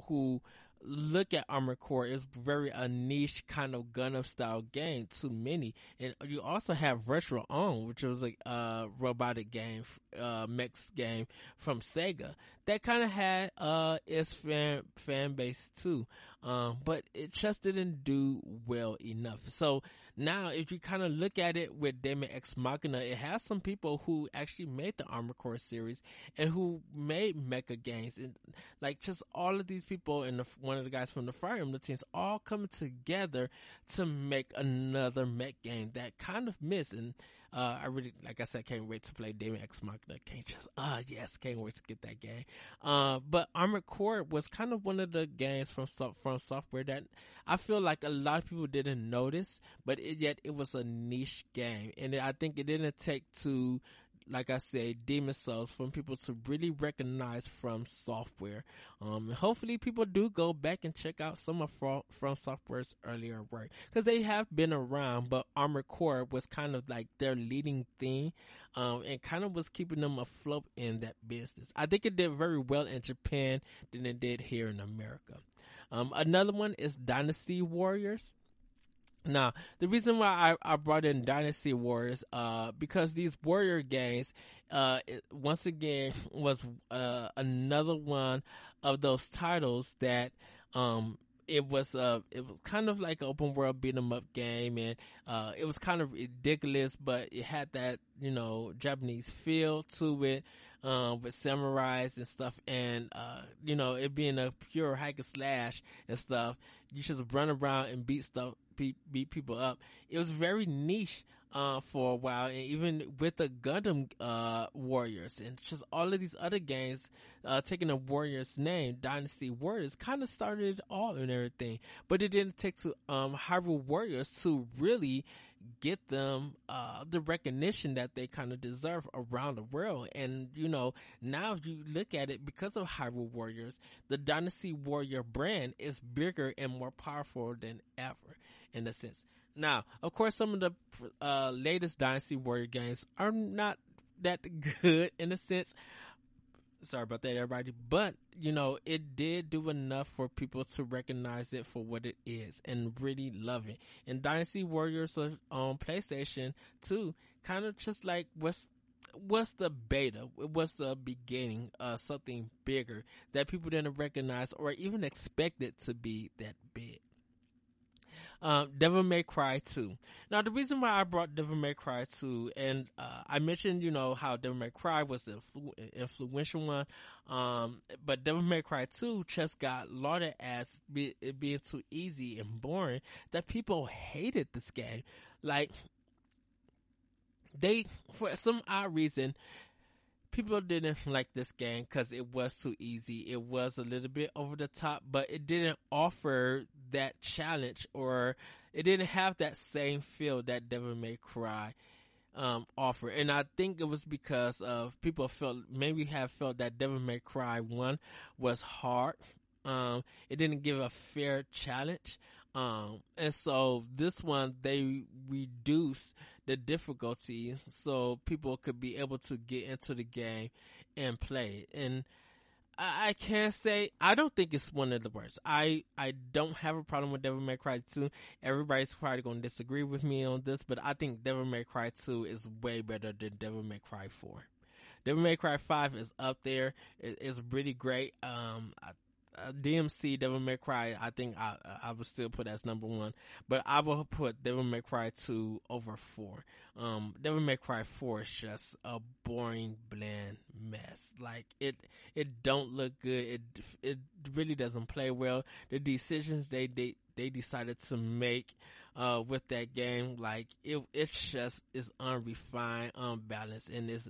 who look at Armored Core is very a niche kind of Gundam style game to many. And you also have Retro On, which was a robotic game, uh, game from Sega that kind of had uh, its fan fan base too. Um, but it just didn't do well enough. So now, if you kind of look at it with Daemon X Machina, it has some people who actually made the Armored Core series and who made mecha games, and like just all of these people and the, one of the guys from the Fire Emblem teams all coming together to make another mech game that kind of missed. And uh, I really, like I said, can't wait to play Daemon X Machina. Can't just, ah, uh, yes, can't wait to get that game. Uh, but Armored Core was kind of one of the games from from software that I feel like a lot of people didn't notice, but it, yet it was a niche game, and I think it didn't take to like I said, Demon Souls from people to really recognize from software. Um, hopefully people do go back and check out some of from, from software's earlier work because they have been around, but Armored Core was kind of like their leading thing, um, and kind of was keeping them afloat in that business. I think it did very well in Japan than it did here in America. Um, another one is Dynasty Warriors. Now, the reason why I, I brought in Dynasty Warriors, uh, because these warrior games, uh, once again was, uh, another one of those titles that, um, it was uh it was kind of like an open world beat 'em up game and uh it was kind of ridiculous but it had that you know Japanese feel to it um, with samurais and stuff, and uh, you know, it being a pure hack and slash and stuff. You just run around and beat stuff, beat, beat people up. It was very niche uh, for a while, and even with the Gundam uh, Warriors and just all of these other games, uh, taking the Warriors name, Dynasty Warriors, kind of started it all and everything. But it didn't take to um, Hyrule Warriors to really get them uh, the recognition that they kind of deserve around the world. And you know, now if you look at it, because of Hyrule Warriors, the Dynasty Warrior brand is bigger and more powerful than ever in a sense. Now, of course, some of the uh, latest Dynasty Warrior games are not that good in a sense. Sorry about that, everybody. But, you know, it did do enough for people to recognize it for what it is and really love it. And Dynasty Warriors on PlayStation 2 kind of just like what's what's the beta? What's the beginning of something bigger that people didn't recognize or even expect it to be that big? Um, Devil May Cry 2. Now, the reason why I brought Devil May Cry 2, and uh, I mentioned, you know, how Devil May Cry was the influ- influential one, um, but Devil May Cry 2 just got lauded as be- it being too easy and boring that people hated this game. Like, they, for some odd reason, people didn't like this game because it was too easy. It was a little bit over the top, but it didn't offer that challenge or it didn't have that same feel that Devil May Cry um, offer. And I think it was because of people felt maybe have felt that Devil May Cry one was hard. Um, it didn't give a fair challenge. Um, and so this one they reduced the difficulty so people could be able to get into the game and play it. And I, I can't say I don't think it's one of the worst. I I don't have a problem with Devil May Cry 2. Everybody's probably going to disagree with me on this, but I think Devil May Cry 2 is way better than Devil May Cry 4. Devil May Cry 5 is up there. It, it's really great. Um, I DMC Devil May Cry, I think I I would still put as number one, but I will put Devil May Cry two over four. Um, Devil May Cry four is just a boring, bland mess. Like it it don't look good. It it really doesn't play well. The decisions they they they decided to make uh, with that game, like it it's just is unrefined, unbalanced, and it's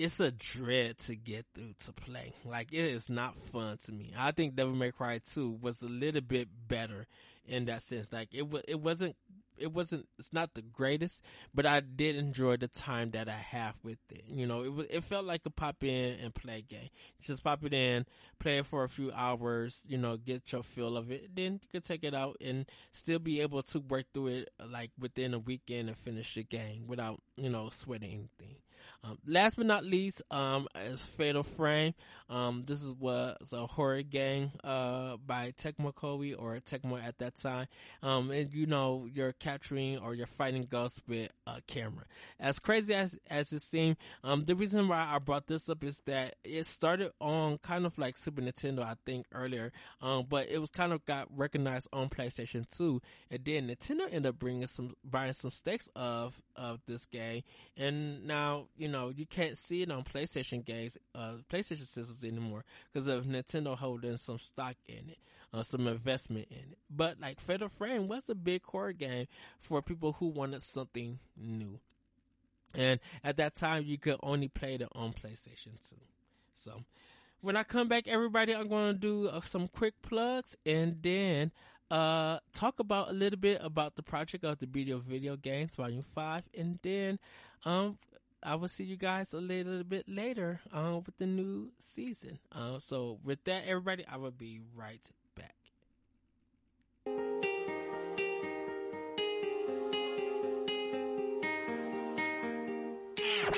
it's a dread to get through to play. Like it is not fun to me. I think Devil May Cry 2 was a little bit better in that sense. Like it was, it wasn't, it wasn't, it's not the greatest, but I did enjoy the time that I have with it. You know, it was, it felt like a pop in and play game. just pop it in, play it for a few hours, you know, get your feel of it. Then you could take it out and still be able to work through it like within a weekend and finish the game without, you know, sweating anything. Um, last but not least, um, is Fatal Frame. Um, this is was a horror game, uh, by Tecmo Koei or Tecmo at that time. Um, and you know, you're capturing or you're fighting ghosts with a camera. As crazy as, as it seemed, um, the reason why I brought this up is that it started on kind of like Super Nintendo, I think earlier. Um, but it was kind of got recognized on PlayStation 2. And then Nintendo ended up bringing some, buying some stakes of, of this game. And now, you know, you can't see it on PlayStation games, uh, PlayStation systems anymore because of Nintendo holding some stock in it, uh, some investment in it. But like Fatal Frame was a big core game for people who wanted something new. And at that time, you could only play it on PlayStation 2. So, when I come back, everybody, I'm going to do uh, some quick plugs and then uh, talk about a little bit about the project of the video video games volume 5 and then um, I will see you guys a little bit later uh, with the new season. Uh, so, with that, everybody, I will be right back. Damn,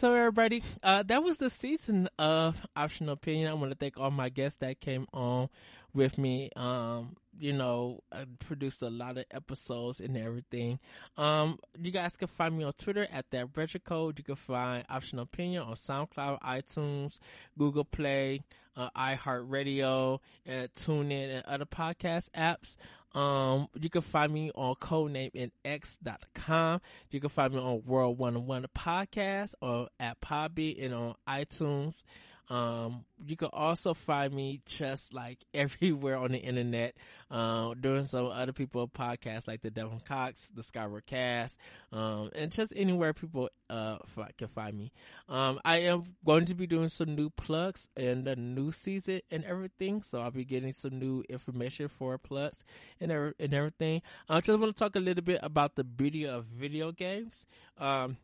so everybody, uh, that was the season of Optional Opinion. I want to thank all my guests that came on with me. Um, you know, I produced a lot of episodes and everything. Um, you guys can find me on Twitter at that retro code. You can find Optional Opinion on SoundCloud, iTunes, Google Play, uh, iHeartRadio, and TuneIn and other podcast apps. Um, you can find me on codenameinx.com. You can find me on World One One Podcast or at Podbean and on iTunes. Um, you can also find me just like everywhere on the internet, uh, doing some other people podcasts like the Devin Cox, the Skyward Cast, um, and just anywhere people, uh, can find me. Um, I am going to be doing some new plugs in the new season and everything. So I'll be getting some new information for plugs and, er- and everything. I just want to talk a little bit about the beauty of video games. Um,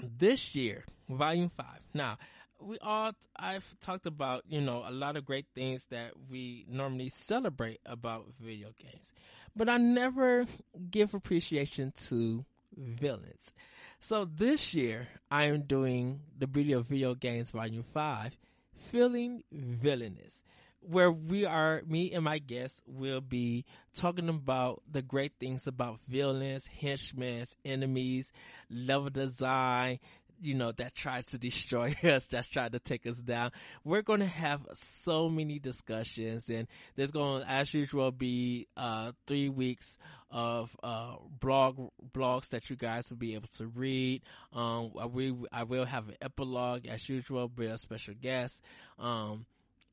this year, volume five. Now, we all I've talked about, you know, a lot of great things that we normally celebrate about video games. But I never give appreciation to villains. So this year I am doing the video video games volume 5, feeling villainous where we are, me and my guests will be talking about the great things about villains, henchmen, enemies, level design, you know, that tries to destroy us, that's trying to take us down. We're going to have so many discussions and there's going to, as usual, be, uh, three weeks of, uh, blog, blogs that you guys will be able to read. Um, we, I will have an epilogue as usual with a special guest. Um,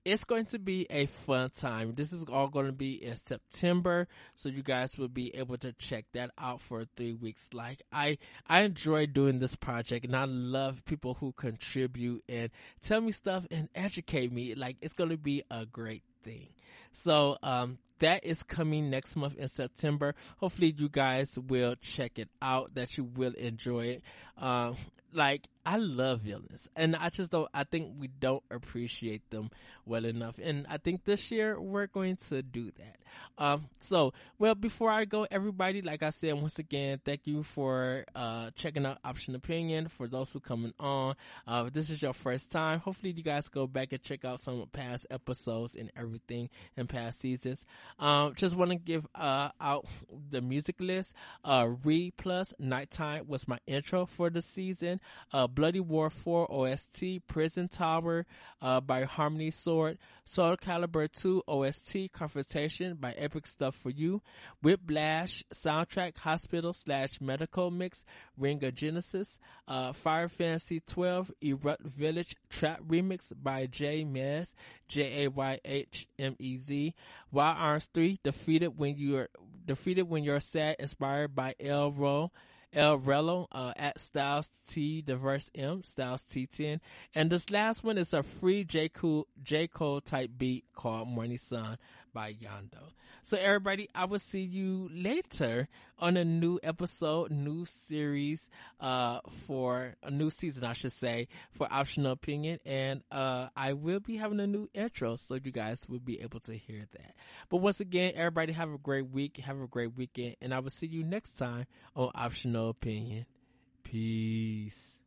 it's going to be a fun time. This is all going to be in September, so you guys will be able to check that out for three weeks. Like I, I enjoy doing this project, and I love people who contribute and tell me stuff and educate me. Like it's going to be a great thing. So, um, that is coming next month in September. Hopefully you guys will check it out, that you will enjoy it. Um, like I love villains and I just don't, I think we don't appreciate them well enough. And I think this year we're going to do that. Um, so, well, before I go, everybody, like I said, once again, thank you for, uh, checking out Option Opinion for those who coming on. Uh, this is your first time, hopefully you guys go back and check out some past episodes and everything in past seasons. Um, just want to give, uh, out the music list. Uh, Re plus Nighttime was my intro for the season. Uh, Bloody Roar 4 OST, Prison Tower uh, by Harmony Sword, Soul Calibur 2 OST, Confrontation by Epic Stuff for You, Whiplash soundtrack, Hospital slash Medical Mix, Ring of Genesis, uh, Final Fantasy 12, Eruyt Village Trap Remix by J Mez, J A Y H M E Z, Wild Arms 3, Defeated When You're Defeated When You're Sad, inspired by El Ro. El Rello, uh, at Styles T Diverse M, Styles T10. And this last one is a free J. Cole, J. Cole type beat called Morning Sun by Yondo. So everybody, I will see you later on a new episode, new series, uh, for a new season, I should say, for Optional Opinion. And, uh, I will be having a new intro so you guys will be able to hear that. But once again, everybody have a great week, have a great weekend, and I will see you next time on Optional Opinion. Peace.